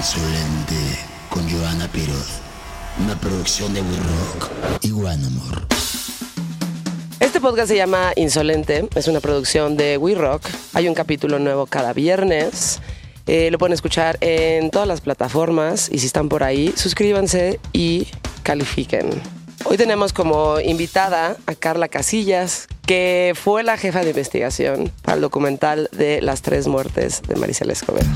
Insolente con Joana Piroz. Una producción de We Rock y One Amor. Este podcast se llama Insolente, es una producción de We Rock. Hay un capítulo nuevo cada viernes. Eh, lo pueden escuchar en todas las plataformas y si están por ahí, suscríbanse y califiquen. Hoy tenemos como invitada a Carla Casillas, que fue la jefa de investigación para el documental de las tres muertes de Maricela Escobedo.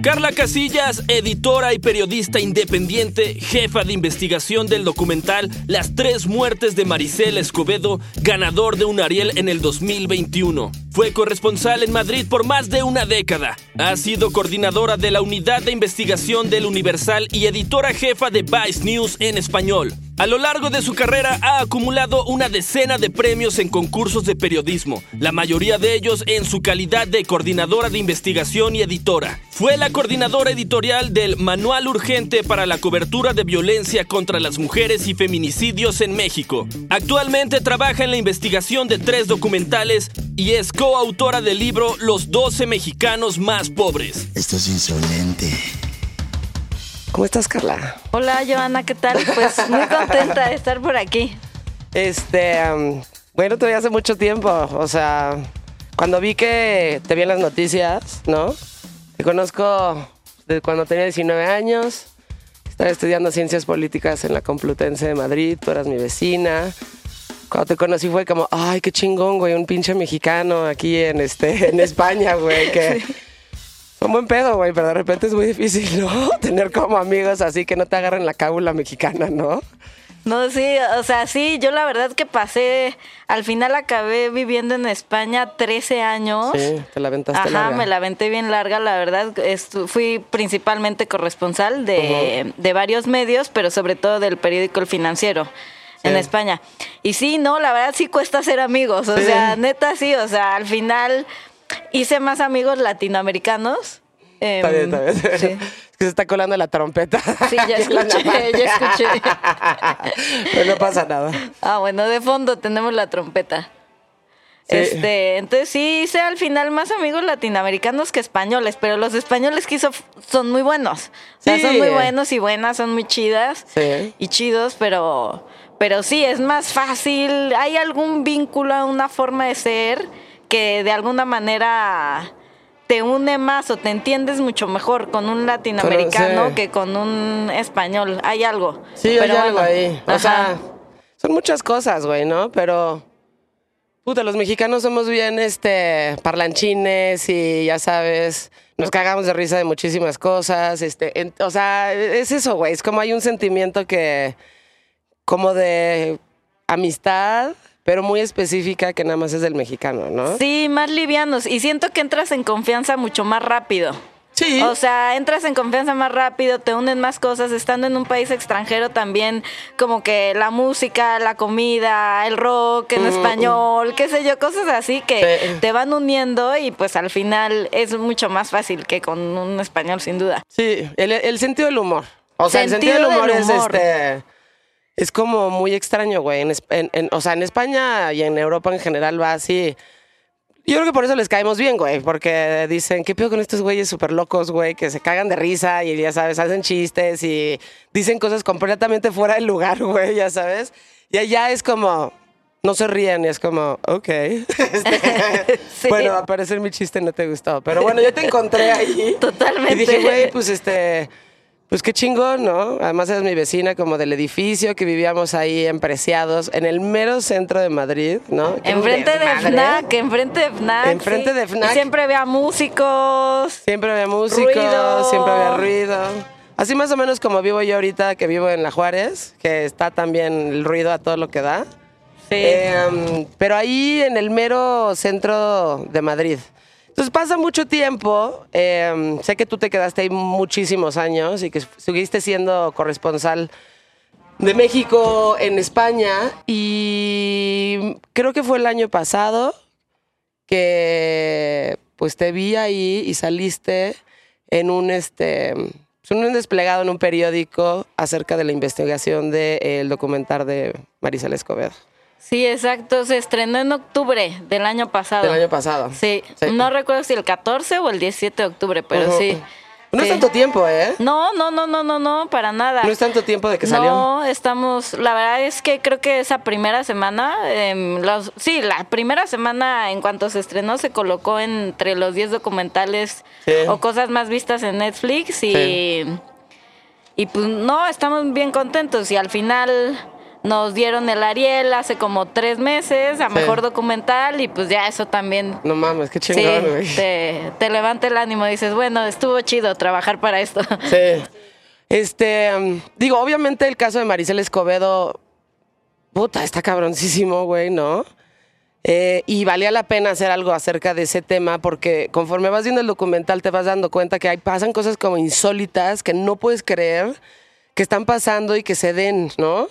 Carla Casillas, editora y periodista independiente, jefa de investigación del documental Las tres muertes de Maricela Escobedo, ganador de un Ariel en el 2021. Fue corresponsal en Madrid por más de una década. Ha sido coordinadora de la unidad de investigación del Universal y editora jefa de Vice News en español. A lo largo de su carrera ha acumulado una decena de premios en concursos de periodismo, la mayoría de ellos en su calidad de coordinadora de investigación y editora. Fue la coordinadora editorial del Manual Urgente para la cobertura de violencia contra las mujeres y feminicidios en México. Actualmente trabaja en la investigación de tres documentales y es coautora del libro Los 12 mexicanos más pobres. Esto es insolente. ¿Cómo estás, Carla? Hola, Joana, ¿qué tal? Pues muy contenta de estar por aquí. Este, um, bueno, todavía hace mucho tiempo. O sea, cuando vi que te vi en las noticias, ¿no? Te conozco desde cuando tenía 19 años. Estaba estudiando ciencias políticas en la Complutense de Madrid. Tú eras mi vecina. Cuando te conocí fue como, ay, qué chingón, güey, un pinche mexicano aquí en, este, en España, güey, que... Un buen pedo, güey, pero de repente es muy difícil, ¿no? Tener como amigos así que no te agarren la cábula mexicana, ¿no? No, sí, o sea, sí, yo la verdad que pasé, al final acabé viviendo en España 13 años. Sí, te la aventaste Ajá, larga. me la aventé bien larga, la verdad. Estu- fui principalmente corresponsal de, de varios medios, pero sobre todo del periódico El Financiero en. España. Y sí, no, la verdad sí cuesta ser amigos. O Sí. sea, neta sí, o sea, al final hice más amigos latinoamericanos. Em, Está bien, está bien. sí. Es que se está colando la trompeta. Sí, ya escuché, ya escuché. Pero no pasa nada. Ah, bueno, de fondo tenemos la trompeta. Sí. Este, entonces sí hice al final más amigos latinoamericanos que españoles, pero los españoles que hizo son muy buenos. O sea, Sí. son muy buenos y buenas, son muy chidas Sí. y chidos, pero, pero sí, es más fácil. Hay algún vínculo, una forma de ser que de alguna manera te une más o te entiendes mucho mejor con un latinoamericano sí. que con un español. Hay algo. Sí, hay Pero algo bueno, ahí. O ajá. sea, son muchas cosas, güey, ¿no? Pero. Puta, los mexicanos somos bien este parlanchines y ya sabes, nos cagamos de risa de muchísimas cosas. Este, en- o sea, es eso, güey. Es como hay un sentimiento que. como de amistad, pero muy específica que nada más es del mexicano, ¿no? Sí, más livianos. Y siento que entras en confianza mucho más rápido. Sí. O sea, entras en confianza más rápido, te unen más cosas. Estando en un país extranjero también, como que la música, la comida, el rock en español, qué sé yo, cosas así que Mm, Sí. te van uniendo y pues al final es mucho más fácil que con un español, sin duda. Sí, el, el sentido del humor. O sea, el Sentido del humor, del es este. Es como muy extraño, güey. En, en- en- o sea, en España y en Europa en general va así. Yo creo que por eso les caemos bien, güey. Porque dicen, ¿qué pedo con estos güeyes súper locos, güey? Que se cagan de risa y ya sabes, hacen chistes y dicen cosas completamente fuera del lugar, güey, ya sabes. Y allá es como. No se ríen y es como, ok. Este, Sí. Bueno, a parecer mi chiste no te gustó. Pero bueno, yo te encontré ahí. Totalmente. Y dije, güey, pues este, pues qué chingón, ¿no? Además eres mi vecina como del edificio que vivíamos ahí en Preciados, en el mero centro de Madrid, ¿no? Enfrente de. FNAC, enfrente de FNAC. Enfrente de FNAC. Y siempre había músicos. Siempre había músicos, Ruido. siempre había ruido. Así más o menos como vivo yo ahorita, que vivo en La Juárez, que está también el ruido a todo lo que da. Sí. Eh, pero ahí en el mero centro de Madrid. Entonces pasa mucho tiempo. eh, sé que tú te quedaste ahí muchísimos años y que seguiste siendo corresponsal de México en España. Y creo que fue el año pasado que pues te vi ahí y saliste en un este pues, un desplegado en un periódico acerca de la investigación del documental de Marisela Escobedo. Sí, exacto. Se estrenó en octubre del año pasado. Del año pasado. Sí. Sí. No recuerdo si el 14 o el 17 de octubre, pero sí. No es tanto tiempo, ¿eh? No, no, no, no, no, no, para nada. No es tanto tiempo de que salió. No, estamos, la verdad es que creo que esa primera semana, em, los- sí, la primera semana en cuanto se estrenó se colocó entre los 10 documentales Sí. o cosas más vistas en Netflix y, Sí. y pues no, estamos bien contentos y al final nos dieron el Ariel hace como tres meses a Sí. Mejor Documental y pues ya eso también... No mames, qué chingón, güey. te, te levanta el ánimo, dices, bueno, estuvo chido trabajar para esto. Sí. Este, um, digo, obviamente el caso de Maricel Escobedo, puta, está cabroncísimo, güey, ¿no? Eh, y valía la pena hacer algo acerca de ese tema porque conforme vas viendo el documental te vas dando cuenta que hay, pasan cosas como insólitas que no puedes creer que están pasando y que se den, ¿no?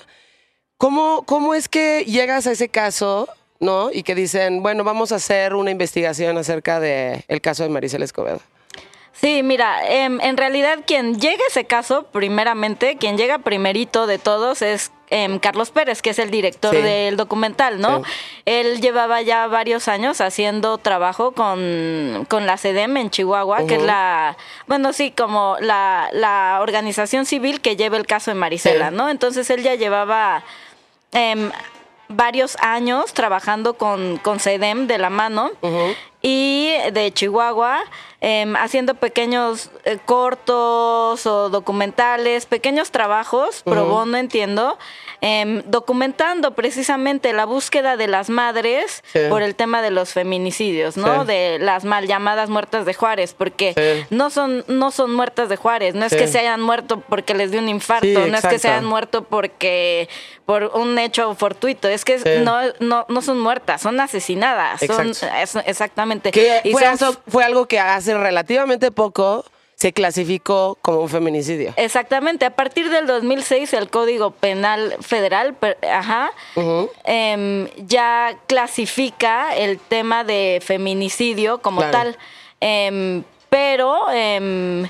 ¿Cómo, cómo es que llegas a ese caso, ¿no? Y que dicen, bueno, vamos a hacer una investigación acerca del el caso de Maricel Escobedo. Sí, mira, em, en realidad quien llega a ese caso, primeramente, quien llega primerito de todos es em, Carlos Pérez, que es el director Sí. del documental, ¿no? Sí. Él llevaba ya varios años haciendo trabajo con, con la CEDEM en Chihuahua, que es la, bueno, sí, como la, la organización civil que lleva el caso de Marisela, Sí. ¿no? Entonces él ya llevaba... em, varios años trabajando con, con CEDEM de la mano y de Chihuahua, em, haciendo pequeños eh, cortos o documentales, pequeños trabajos, pro Ujú. bono entiendo, em, documentando precisamente la búsqueda de las madres Sí. por el tema de los feminicidios, ¿no? Sí. De las mal llamadas muertas de Juárez, porque Sí. no son no son muertas de Juárez, no es que se hayan muerto porque les dio un infarto, no es que se hayan muerto porque por un hecho fortuito, es que no, no no son muertas, son asesinadas, son Exacto. es- exactamente. Que Y son- fue algo que hace relativamente poco se clasificó como un feminicidio. Exactamente, a partir del 2006 el Código Penal Federal, per- ajá, em, ya clasifica el tema de feminicidio como Claro. tal, Em, pero em,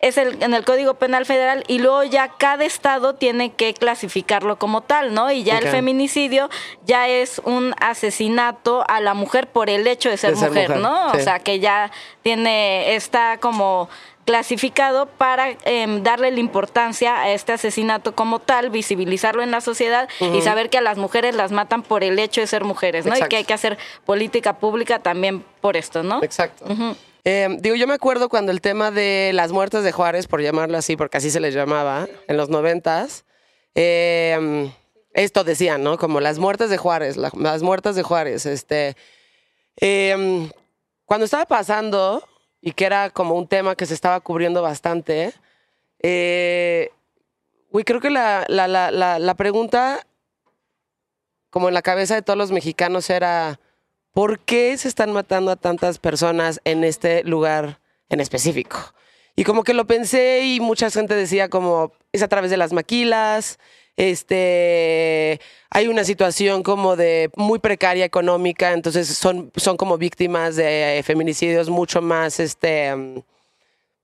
es el, en el Código Penal Federal y luego ya cada estado tiene que clasificarlo como tal, ¿no? Y ya el feminicidio ya es un asesinato a la mujer por el hecho de ser, De ser mujer, mujer, ¿no? sí. O sea, que ya tiene, está como clasificado para em, darle la importancia a este asesinato como tal, visibilizarlo en la sociedad y saber que a las mujeres las matan por el hecho de ser mujeres, ¿no? Y que hay que hacer política pública también por esto, ¿no? Exacto. Eh, digo, yo me acuerdo cuando el tema de las muertes de Juárez, por llamarlo así, porque así se les llamaba, en los noventas, eh, esto decían, ¿no? Como las muertes de Juárez, la- las muertes de Juárez, este... eh, cuando estaba pasando, y que era como un tema que se estaba cubriendo bastante, eh, güey, creo que la, la, la, la pregunta, como en la cabeza de todos los mexicanos, era... ¿por qué se están matando a tantas personas en este lugar en específico? Y como que lo pensé y mucha gente decía como es a través de las maquilas, este, hay una situación como de muy precaria económica, entonces son, son como víctimas de feminicidios mucho más, este, mm,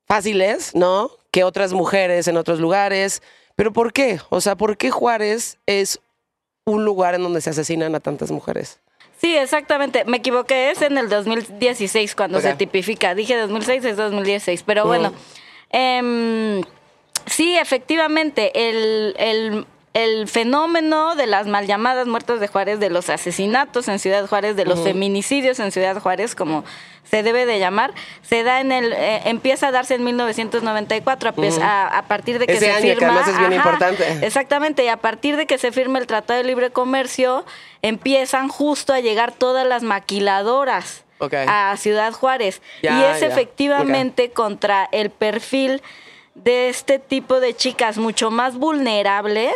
fáciles, ¿no? Que otras mujeres en otros lugares. Pero ¿por qué? O sea, ¿por qué Juárez es un lugar en donde se asesinan a tantas mujeres? Sí, exactamente. Me equivoqué, es en el 2016 cuando se tipifica. Dije 2006, es 2016. Pero bueno, em, sí, efectivamente, el, el- el fenómeno de las mal llamadas muertes de Juárez, de los asesinatos en Ciudad Juárez, de los feminicidios en Ciudad Juárez, como se debe de llamar, se da en el, eh, empieza a darse en 1994, a, a, a partir de que Ese se año, que firma. además es bien importante. Exactamente, y a partir de que se firma el Tratado de Libre Comercio, empiezan justo a llegar todas las maquiladoras a Ciudad Juárez. Y es efectivamente contra el perfil de este tipo de chicas mucho más vulnerables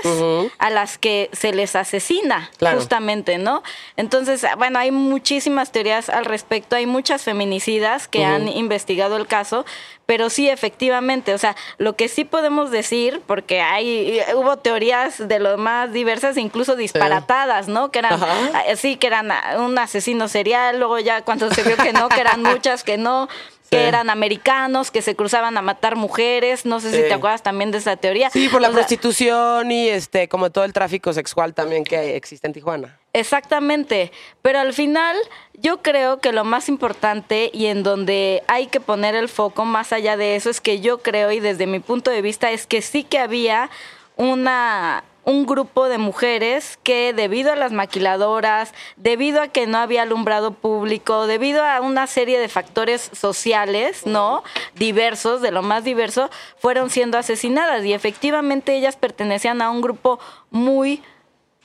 a las que se les asesina, Claro. justamente, ¿no? Entonces, bueno, hay muchísimas teorías al respecto, hay muchas feminicidas que han investigado el caso, pero sí, efectivamente, o sea, lo que sí podemos decir, porque hay, hubo teorías de lo más diversas, incluso disparatadas, ¿no? Que eran, Ajá. ah, sí, que eran ah, un asesino serial, luego ya cuando se vio que no, que eran muchas que no, que eran americanos, que se cruzaban a matar mujeres, no sé si te acuerdas también de esa teoría. Sí, por la O sea, prostitución y este, como todo el tráfico sexual también que existe en Tijuana. Exactamente, pero al final yo creo que lo más importante y en donde hay que poner el foco más allá de eso es que yo creo y desde mi punto de vista es que sí que había una un grupo de mujeres que debido a las maquiladoras, debido a que no había alumbrado público, debido a una serie de factores sociales, ¿no? Diversos, de lo más diverso, fueron siendo asesinadas. Y efectivamente ellas pertenecían a un grupo muy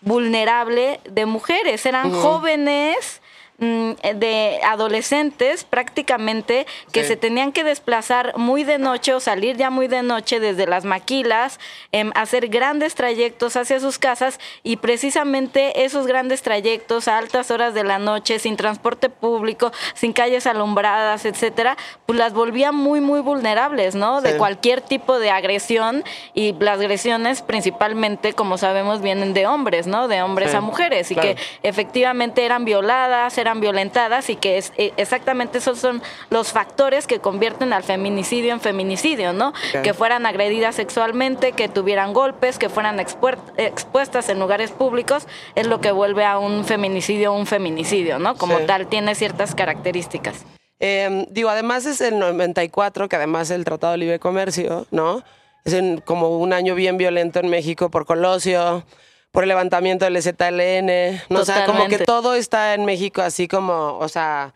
vulnerable de mujeres, eran jóvenes de adolescentes prácticamente que se tenían que desplazar muy de noche o salir ya muy de noche desde las maquilas, em, hacer grandes trayectos hacia sus casas y precisamente esos grandes trayectos a altas horas de la noche, sin transporte público, sin calles alumbradas, etcétera, pues las volvían muy, muy vulnerables, ¿no? De cualquier tipo de agresión y las agresiones principalmente, como sabemos, vienen de hombres, ¿no? De hombres a mujeres y que efectivamente eran violadas, eran violentadas y que es, eh, exactamente esos son los factores que convierten al feminicidio en feminicidio, ¿no? Que fueran agredidas sexualmente, que tuvieran golpes, que fueran expuestas en lugares públicos, es lo que vuelve a un feminicidio un feminicidio, ¿no? Como tal, tiene ciertas características. Em, digo, además es el 94, que además el Tratado de Libre Comercio, ¿no? Es como un año bien violento en México por Colosio, por el levantamiento del ZLN, ¿no? O sea, como que todo está en México así como, o sea,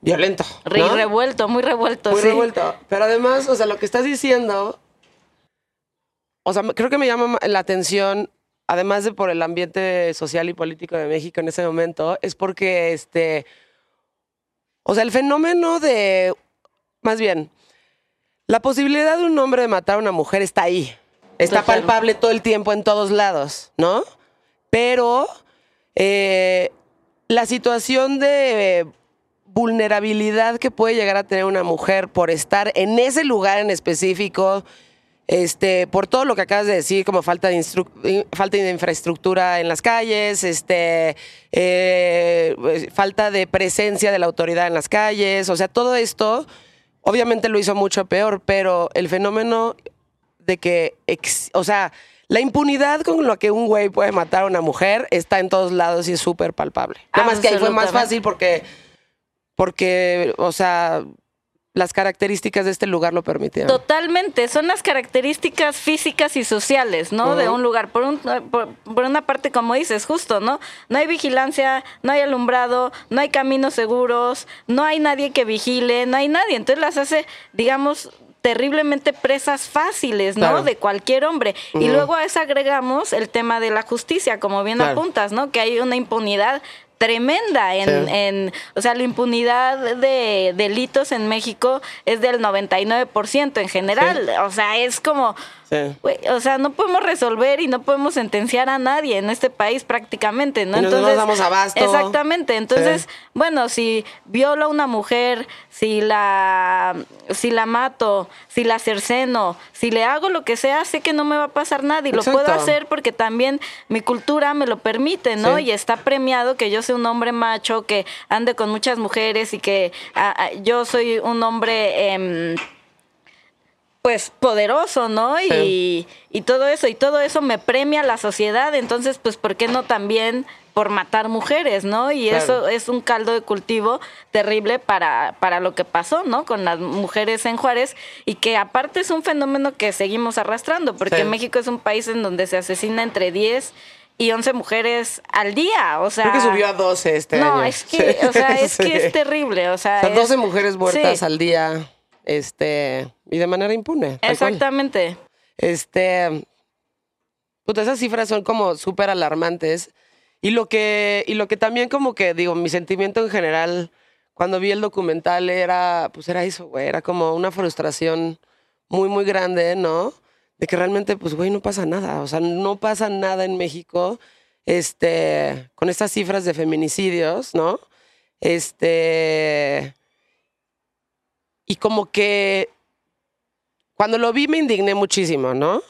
violento. ¿no? revuelto, muy revuelto. Muy revuelto. Pero además, o sea, lo que estás diciendo, o sea, creo que me llama la atención, además de por el ambiente social y político de México en ese momento, es porque, este, o sea, el fenómeno de, más bien, la posibilidad de un hombre de matar a una mujer está ahí. Está palpable todo el tiempo en todos lados, ¿no? Pero eh, la situación de vulnerabilidad que puede llegar a tener una mujer por estar en ese lugar en específico, este, por todo lo que acabas de decir, como falta de, falta de infraestructura en las calles, este, eh, falta de presencia de la autoridad en las calles, o sea, todo esto obviamente lo hizo mucho peor, pero el fenómeno de que, o sea, la impunidad con lo que un güey puede matar a una mujer está en todos lados y es súper palpable. Nada más que ahí fue más fácil porque, porque, o sea, las características de este lugar lo permitieron. Totalmente, son las características físicas y sociales, ¿no? De un lugar. Por, un, por, por, una parte, como dices, justo, ¿no? No hay vigilancia, no hay alumbrado, no hay caminos seguros, no hay nadie que vigile, no hay nadie. Entonces las hace, digamos, terriblemente presas fáciles, ¿no? De cualquier hombre. Y luego a eso agregamos el tema de la justicia, como bien apuntas, ¿no? Que hay una impunidad tremenda en, en, o sea, la impunidad de delitos en México es del 99% en general, o sea, es como, o sea, no podemos resolver y no podemos sentenciar a nadie en este país prácticamente, ¿no? Entonces, nos damos abasto. Exactamente, entonces, bueno, si viola a una mujer, si la, si la mato, si la cerceno, si le hago lo que sea, sé que no me va a pasar nada y lo puedo hacer porque también mi cultura me lo permite, ¿no? Y está premiado que yo sea un hombre macho, que ande con muchas mujeres y que ah, ah, yo soy un hombre... Eh, pues poderoso, ¿no? Y, y, todo eso, y todo eso me premia la sociedad, entonces pues ¿por qué no también por matar mujeres, ¿no? Y eso es un caldo de cultivo terrible para, para lo que pasó, ¿no? Con las mujeres en Juárez y que aparte es un fenómeno que seguimos arrastrando, porque México es un país en donde se asesina entre 10 y 11 mujeres al día, o sea... Creo que subió a 12 este año. No, es que, o sea, es que es terrible, o sea... 12 mujeres muertas al día este, y de manera impune. Exactamente. Este, puta, esas cifras son como súper alarmantes. Y lo que, y lo que también como que, digo, mi sentimiento en general cuando vi el documental era, pues era eso, güey, era como una frustración muy, muy grande, ¿no? De que realmente, pues, güey, no pasa nada, o sea, no pasa nada en México, este, con estas cifras de feminicidios, ¿no? Este, y como que cuando lo vi me indigné muchísimo, ¿no?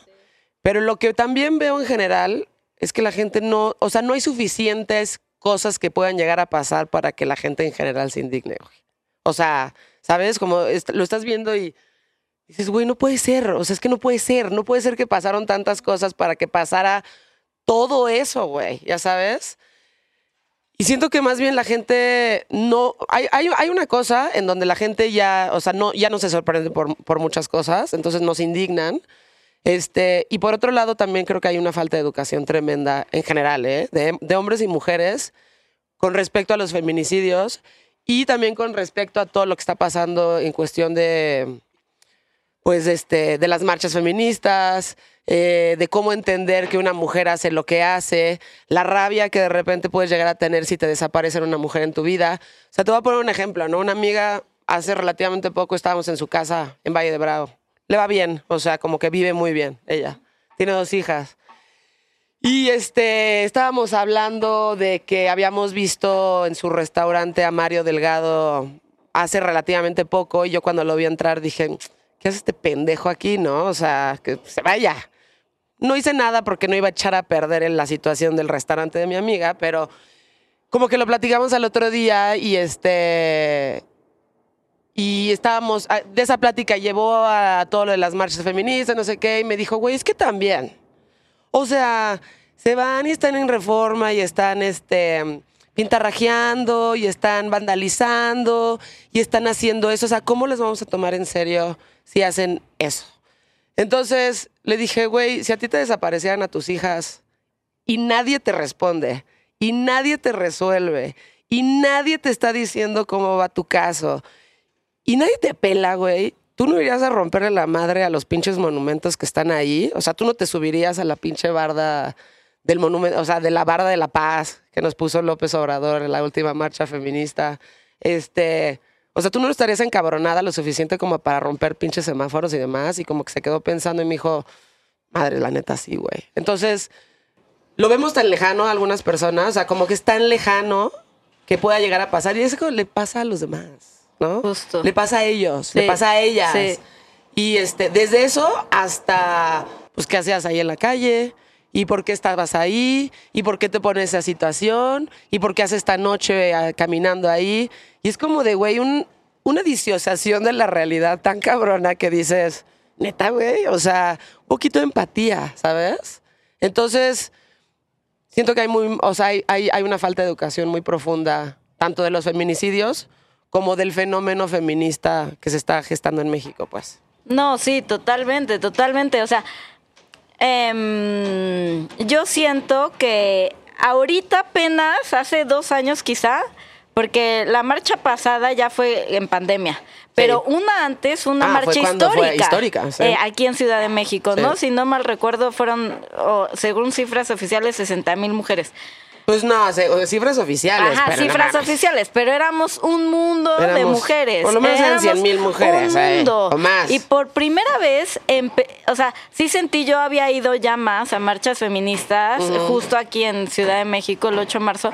Pero lo que también veo en general es que la gente no, o sea, no hay suficientes cosas que puedan llegar a pasar para que la gente en general se indigne. O sea, ¿sabes? Como lo estás viendo y dices, güey, no puede ser, o sea, es que no puede ser, no puede ser que pasaron tantas cosas para que pasara todo eso, güey, ya sabes. Y siento que más bien la gente no. Hay, hay, una cosa en donde la gente ya, o sea, no, ya no se sorprende por, por muchas cosas, entonces nos indignan. Este, y por otro lado, también creo que hay una falta de educación tremenda en general, ¿eh? de, de hombres y mujeres con respecto a los feminicidios y también con respecto a todo lo que está pasando en cuestión de, pues, este, de las marchas feministas, eh, de cómo entender que una mujer hace lo que hace, la rabia que de repente puedes llegar a tener si te desaparece una mujer en tu vida. O sea, te voy a poner un ejemplo, ¿no? Una amiga hace relativamente poco estábamos en su casa en Valle de Bravo. Le va bien, o sea, como que vive muy bien ella. Tiene dos hijas. Y este, estábamos hablando de que habíamos visto en su restaurante a Mario Delgado hace relativamente poco y yo cuando lo vi entrar dije, ¿qué hace este pendejo aquí, no? O sea, que se vaya. No hice nada porque no iba a echar a perder en la situación del restaurante de mi amiga, pero como que lo platicamos al otro día y este y estábamos ah, de esa plática llevó a todo lo de las marchas feministas, no sé qué, y me dijo, "Güey, es que también o sea, se van y están en reforma y están este pintarrajeando y están vandalizando y están haciendo eso. O sea, ¿cómo les vamos a tomar en serio si hacen eso? Entonces le dije, güey, si a ti te desaparecieran a tus hijas y nadie te responde y nadie te resuelve y nadie te está diciendo cómo va tu caso y nadie te pela, güey, tú no irías a romperle la madre a los pinches monumentos que están ahí. O sea, tú no te subirías a la pinche barda del monumento, o sea, de la barda de la paz que nos puso López Obrador en la última marcha feminista. Este, o sea, tú no estarías encabronada lo suficiente como para romper pinches semáforos y demás. Y como que se quedó pensando y me dijo, madre, la neta sí, güey. Entonces, lo vemos tan lejano a algunas personas, o sea, como que es tan lejano que pueda llegar a pasar. Y eso le pasa a los demás, ¿no? Justo. Le pasa a ellos, le pasa a ellas. Sí. Y este, desde eso hasta, pues, ¿qué hacías ahí en la calle? ¿Y por qué estabas ahí? ¿Y por qué te pones esa situación? ¿Y por qué haces esta noche ah, caminando ahí? Y es como de, güey, un, una disociación de la realidad tan cabrona que dices, neta, güey, o sea, un poquito de empatía, ¿sabes? Entonces, siento que hay, muy, o sea, hay, hay, hay una falta de educación muy profunda, tanto de los feminicidios como del fenómeno feminista que se está gestando en México, pues. No, sí, totalmente, totalmente. O sea, em, yo siento que ahorita apenas, hace dos años quizá, porque la marcha pasada ya fue en pandemia. Pero una antes, una Ah, fue marcha fue histórica, histórica, sí. eh, aquí en Ciudad de México, ¿no? Si no mal recuerdo, fueron, o, según cifras oficiales, 60 mil mujeres. Pues no, cifras oficiales. Ajá, pero cifras oficiales, pero éramos un mundo de mujeres. por lo menos eran Éramos 100,000 mujeres, Un eh, mundo. o más. Y por primera vez, o sea, sí sentí yo había ido ya más a marchas feministas, justo aquí en Ciudad de México, el 8 de marzo.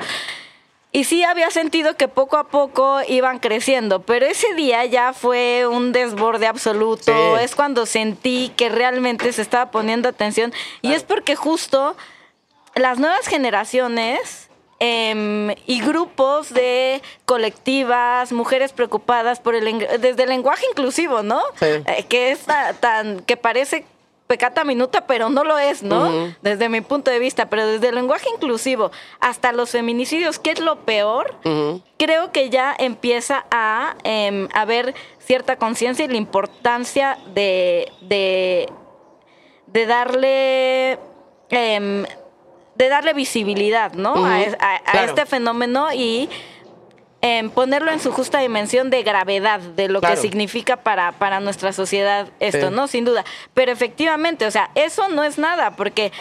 Y sí había sentido que poco a poco iban creciendo, pero ese día ya fue un desborde absoluto. Sí. Es cuando sentí que realmente se estaba poniendo atención. Y es porque justo las nuevas generaciones em, y grupos de colectivas, mujeres preocupadas por el desde el lenguaje inclusivo, ¿no? Sí. Eh, que es ta- tan que parece pecata minuta, pero no lo es, ¿no? Desde mi punto de vista, pero desde el lenguaje inclusivo hasta los feminicidios, que es lo peor, creo que ya empieza a em, haber cierta conciencia y la importancia de, de, de darle em, de darle visibilidad, ¿no? A, es- a- a claro. este fenómeno y em, ponerlo en su justa dimensión de gravedad de lo Claro. que significa para, para nuestra sociedad esto, Sí. ¿no? Sin duda. Pero efectivamente, o sea, eso no es nada, porque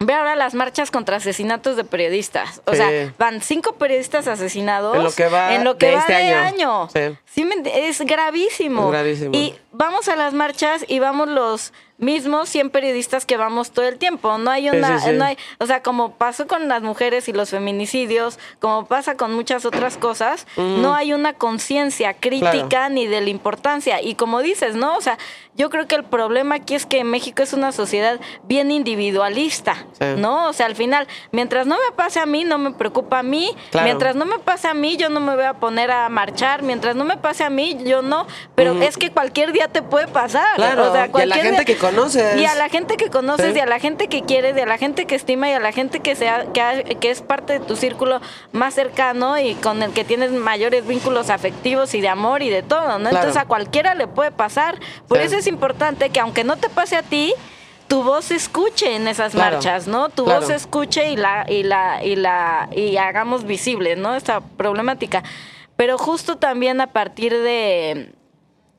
ve ahora las marchas contra asesinatos de periodistas. O Sí. sea, van cinco periodistas asesinados En lo que va en lo que de va este de año. año. Sí. Sí, me ent- es gravísimo. Es gravísimo. Y vamos a las marchas y vamos los mismos 100 periodistas que vamos todo el tiempo. No hay una, sí, sí. no hay, o sea, como pasó con las mujeres y los feminicidios, como pasa con muchas otras cosas, no hay una conciencia crítica Claro. ni de la importancia. Y como dices, ¿no? O sea, yo creo que el problema aquí es que México es una sociedad bien individualista, Sí. ¿no? O sea, al final, mientras no me pase a mí, no me preocupa a mí. Claro. Mientras no me pase a mí, yo no me voy a poner a marchar. Mientras no me pase a mí, yo no. Pero es que cualquier día te puede pasar. Claro, o sea, y a la gente día- que conoces. Y a la gente que conoces, Sí. y a la gente que quieres, y a la gente que estima, y a la gente que, sea, que, ha- que es parte de tu círculo más cercano y con el que tienes mayores vínculos afectivos y de amor y de todo, ¿no? Entonces a cualquiera le puede pasar. Por Sí. eso es importante que aunque no te pase a ti, tu voz se escuche en esas Claro, marchas, ¿no? Tu claro. voz se escuche y la y la y la y hagamos visible, ¿no? Esta problemática. Pero justo también a partir de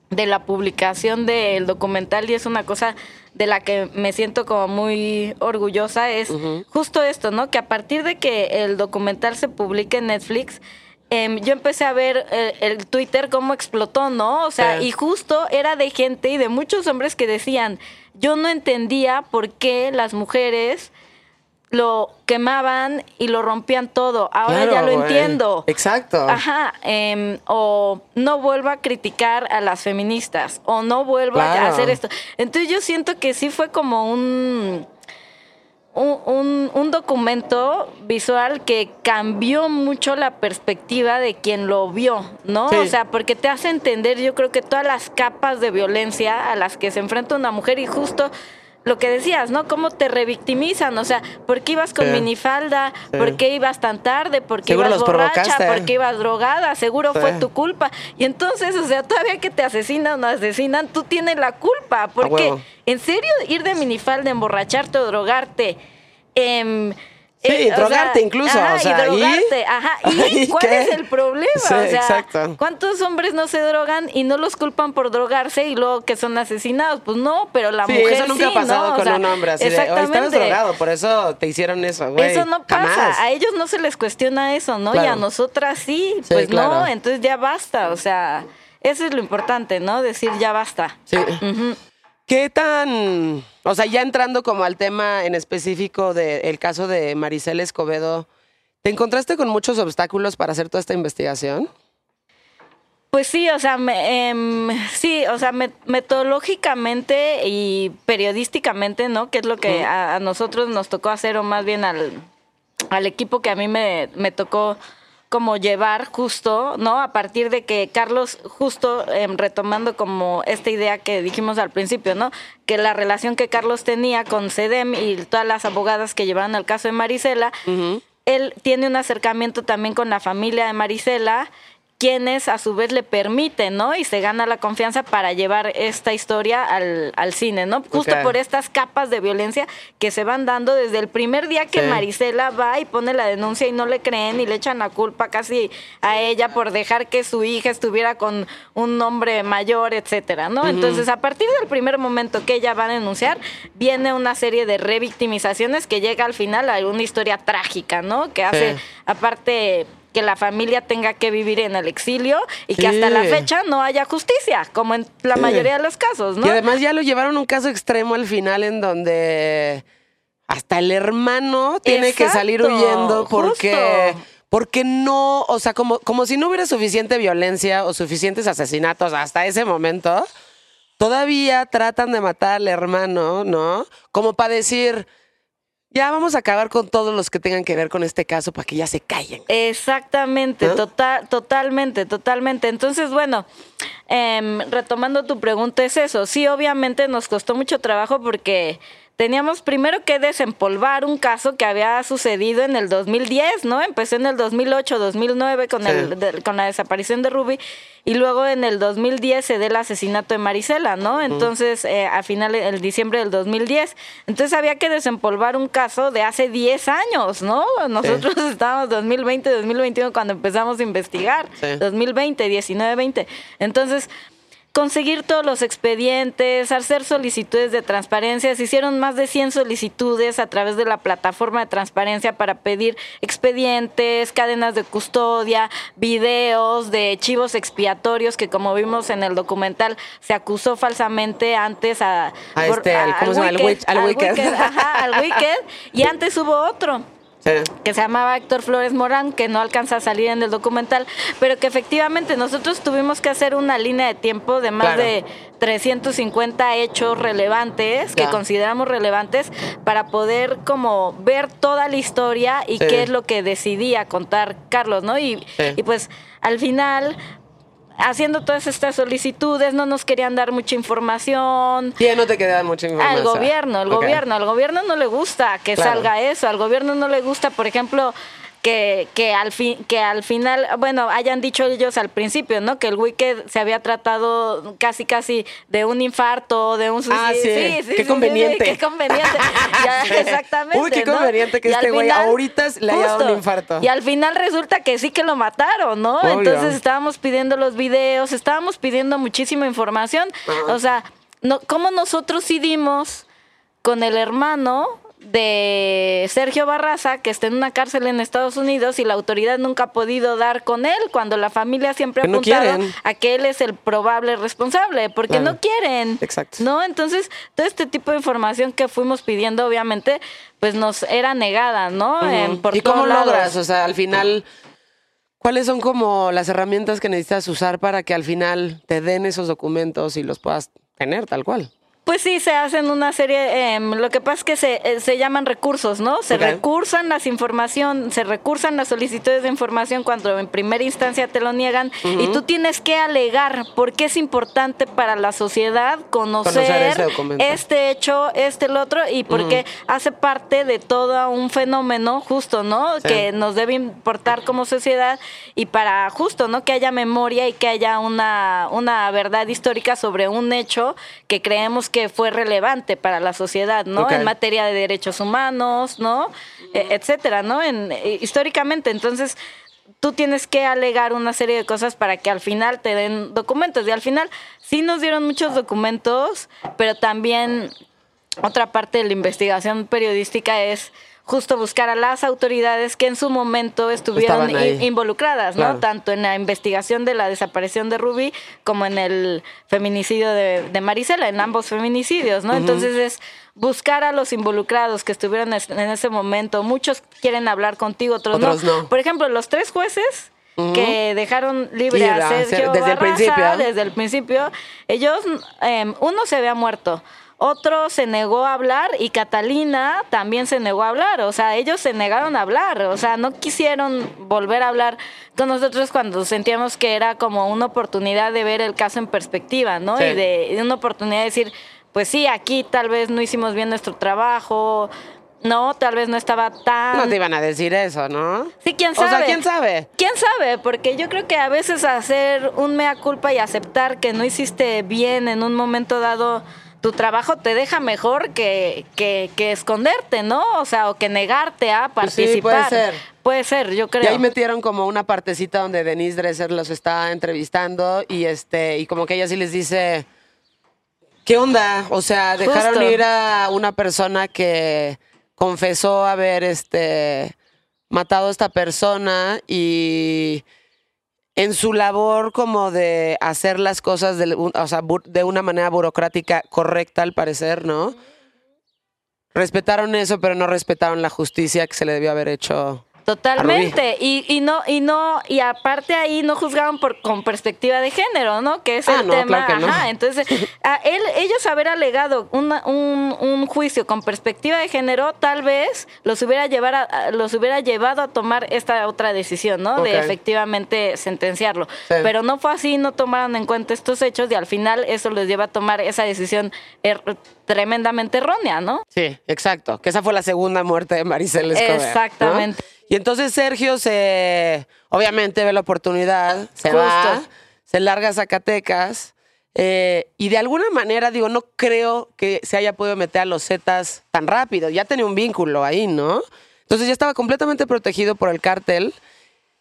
de la publicación del documental y es una cosa de la que me siento como muy orgullosa es justo esto, ¿no? Que a partir de que el documental se publique en Netflix, em, yo empecé a ver eh, el Twitter cómo explotó, ¿no? O sea, Sí. y justo era de gente y de muchos hombres que decían, yo no entendía por qué las mujeres lo quemaban y lo rompían todo. Ahora Claro, ya lo entiendo. Exacto. Ajá, em, o no vuelva a criticar a las feministas, o no vuelva Claro. a hacer esto. Entonces yo siento que sí fue como un, un, un- un documento visual que cambió mucho la perspectiva de quien lo vio, ¿no? Sí. O sea, porque te hace entender, yo creo que todas las capas de violencia a las que se enfrenta una mujer y justo lo que decías, ¿no? Cómo te revictimizan, o sea, ¿por qué ibas con Sí. minifalda? Sí. ¿Por qué ibas tan tarde? ¿Por qué Seguro ibas borracha? ¿Por qué ibas drogada? Seguro Sí. fue tu culpa. Y entonces, o sea, todavía que te asesinan o asesinan, tú tienes la culpa. Porque. ¿en serio ir de minifalda, emborracharte o drogarte? em, Sí, eh, o drogarte incluso, ajá, o sea, y ¿y? drogarte, ajá. ¿Y ¿Y cuál qué? es el problema? Sí, o sea, exacto. ¿cuántos hombres no se drogan y no los culpan por drogarse y luego que son asesinados? Pues no, pero la Sí, mujer eso nunca sí, ha pasado con sea, un hombre así de, "Oye, estabas exactamente. drogado, por eso te hicieron eso, güey. Eso no pasa, Jamás. a ellos no se les cuestiona eso, ¿no? Y Claro. a nosotras sí, pues no, entonces ya basta, o sea, eso es lo importante, ¿no? Decir ya basta. Sí. Ujú. ¿Qué tan, o sea, ya entrando como al tema en específico del caso de Maricel Escobedo, ¿te encontraste con muchos obstáculos para hacer toda esta investigación? Pues sí, o sea, me- em, sí, o sea, me- metodológicamente y periodísticamente, ¿no? Que es lo que a, a nosotros nos tocó hacer, o más bien al, al equipo que a mí me, me tocó como llevar justo, ¿no? A partir de que Carlos, justo em, retomando como esta idea que dijimos al principio, ¿no? Que la relación que Carlos tenía con CEDEM y todas las abogadas que llevaron el caso de Marisela, él tiene un acercamiento también con la familia de Marisela, quienes a su vez le permiten, ¿no? Y se gana la confianza para llevar esta historia al, al cine, ¿no? Justo por estas capas de violencia que se van dando desde el primer día que Sí. Marisela va y pone la denuncia y no le creen y le echan la culpa casi a ella por dejar que su hija estuviera con un hombre mayor, etcétera, ¿no? Entonces, a partir del primer momento que ella va a denunciar, viene una serie de revictimizaciones que llega al final a una historia trágica, ¿no? Que hace, aparte que la familia tenga que vivir en el exilio y que hasta la fecha no haya justicia, como en la Sí. mayoría de los casos, ¿no? Y además ya lo llevaron a un caso extremo al final en donde hasta el hermano tiene que salir huyendo porque... justo. Porque no, o sea, como, como si no hubiera suficiente violencia o suficientes asesinatos hasta ese momento, todavía tratan de matar al hermano, ¿no? Como para decir, ya vamos a acabar con todos los que tengan que ver con este caso para que ya se callen. Exactamente, ¿No? total, totalmente, totalmente. Entonces, bueno, em, retomando tu pregunta, es eso. Sí, obviamente nos costó mucho trabajo porque teníamos primero que desempolvar un caso que había sucedido en el 2010, ¿no? Empezó en el 2008, 2009 con, Sí. el, de- con la desaparición de Ruby y luego en el 2010 se da el asesinato de Marisela, ¿no? Entonces, eh, a final, el diciembre del 2010. Entonces había que desempolvar un caso de hace 10 años, ¿no? Nosotros estábamos 2020, 2021 cuando empezamos a investigar. Sí. 2020, 19, 20. Entonces, conseguir todos los expedientes, hacer solicitudes de transparencia. Se hicieron más de 100 solicitudes a través de la plataforma de transparencia para pedir expedientes, cadenas de custodia, videos de chivos expiatorios que como vimos en el documental se acusó falsamente antes a, A este, al- ¿cómo se llama? Al Wicked. ajá, al Wicked, y antes hubo otro Sí. que se llamaba Héctor Flores Morán, que no alcanza a salir en el documental, pero que efectivamente nosotros tuvimos que hacer una línea de tiempo de más Claro. de 350 hechos relevantes, que consideramos relevantes, para poder como ver toda la historia y Sí. qué es lo que decidía contar Carlos, ¿no? Y, Sí. y pues al final haciendo todas estas solicitudes, no nos querían dar mucha información. ¿Quién no te queda mucha información? Al gobierno, Ok. gobierno. Al gobierno no le gusta que Claro. salga eso. Al gobierno no le gusta, por ejemplo, que, que, al fin, que al final, bueno, hayan dicho ellos al principio, ¿no? Que el Wicked se había tratado casi, casi de un infarto, de un Ah, suicidio. sí. Qué conveniente. qué conveniente. Ya, Sí. exactamente. Uy, qué ¿no? conveniente que Y este güey ahorita le haya dado un infarto. Y al final resulta que sí que lo mataron, ¿no? Obvio. Entonces estábamos pidiendo los videos, estábamos pidiendo muchísima información. O sea, no, ¿cómo nosotros sí dimos con el hermano de Sergio Barraza, que está en una cárcel en Estados Unidos y la autoridad nunca ha podido dar con él, cuando la familia siempre ha no apuntado a que él es el probable responsable, porque Claro. no quieren. Exacto. ¿No? Entonces, todo este tipo de información que fuimos pidiendo, obviamente, pues nos era negada, ¿no? Por ¿Y cómo lados. logras? O sea, al final, ¿cuáles son como las herramientas que necesitas usar para que al final te den esos documentos y los puedas tener tal cual? Pues sí, se hacen una serie, em, lo que pasa es que se, eh, se llaman recursos, ¿no? Se Ok. recursan las información, se recursan las solicitudes de información cuando en primera instancia te lo niegan y tú tienes que alegar por qué es importante para la sociedad Conocer este hecho, este, el otro y porque hace parte de todo un fenómeno justo, ¿no? Sí. Que nos debe importar como sociedad y para justo, ¿no? Que haya memoria y que haya una, una verdad histórica sobre un hecho que creemos que fue relevante para la sociedad, ¿no? En materia de derechos humanos, ¿no? E- etcétera, ¿no? En, eh, históricamente, entonces tú tienes que alegar una serie de cosas para que al final te den documentos y al final sí nos dieron muchos documentos, pero también otra parte de la investigación periodística es justo buscar a las autoridades que en su momento estuvieron involucradas, ¿no? Claro. Tanto en la investigación de la desaparición de Ruby como en el feminicidio de, de Marisela, en ambos feminicidios, ¿no? Entonces es buscar a los involucrados que estuvieron es- en ese momento. Muchos quieren hablar contigo, otros, Otros no. Por ejemplo, los tres jueces que dejaron libre a Sergio ser- desde el Barraza, principio. desde el principio, ellos, em, uno se había muerto, otro se negó a hablar y Catalina también se negó a hablar, o sea, ellos se negaron a hablar, o sea, no quisieron volver a hablar con nosotros cuando sentíamos que era como una oportunidad de ver el caso en perspectiva, ¿no? Sí. Y de, y una oportunidad de decir, pues sí, aquí tal vez no hicimos bien nuestro trabajo, no, tal vez no estaba tan... No te iban a decir eso, ¿no? Sí, quién O sabe. sea, ¿quién sabe? ¿Quién sabe? Porque yo creo que a veces hacer un mea culpa y aceptar que no hiciste bien en un momento dado tu trabajo te deja mejor que, que, que esconderte, ¿no? O sea, o que negarte a Pues sí, participar. puede ser. Puede ser, yo creo. Y ahí metieron como una partecita donde Denise Dresser los está entrevistando y este y como que ella sí les dice ¿Qué onda? O sea, dejaron Justo. ir a una persona que confesó haber este matado a esta persona y en su labor como de hacer las cosas de, o sea, de una manera burocrática correcta al parecer, ¿no? Respetaron eso, pero no respetaron la justicia que se le debió haber hecho. Totalmente. Y, y no, y no, y aparte ahí no juzgaban por con perspectiva de género, ¿no? Que es Ah, el no, tema. claro que no. Ajá. Entonces, a él, ellos haber alegado una- un, un juicio con perspectiva de género, tal vez los hubiera llevar a- los hubiera llevado a tomar esta otra decisión, ¿no? De efectivamente sentenciarlo. Sí. Pero no fue así, no tomaron en cuenta estos hechos y al final eso les lleva a tomar esa decisión er- tremendamente errónea, ¿no? Sí, exacto. Que esa fue la segunda muerte de Maricel Escobar. ¿no? Y entonces Sergio se, obviamente ve la oportunidad, se Justo. va, se larga a Zacatecas eh, y de alguna manera, digo, no creo que se haya podido meter a los Zetas tan rápido. Ya tenía un vínculo ahí, ¿no? Entonces ya estaba completamente protegido por el cártel.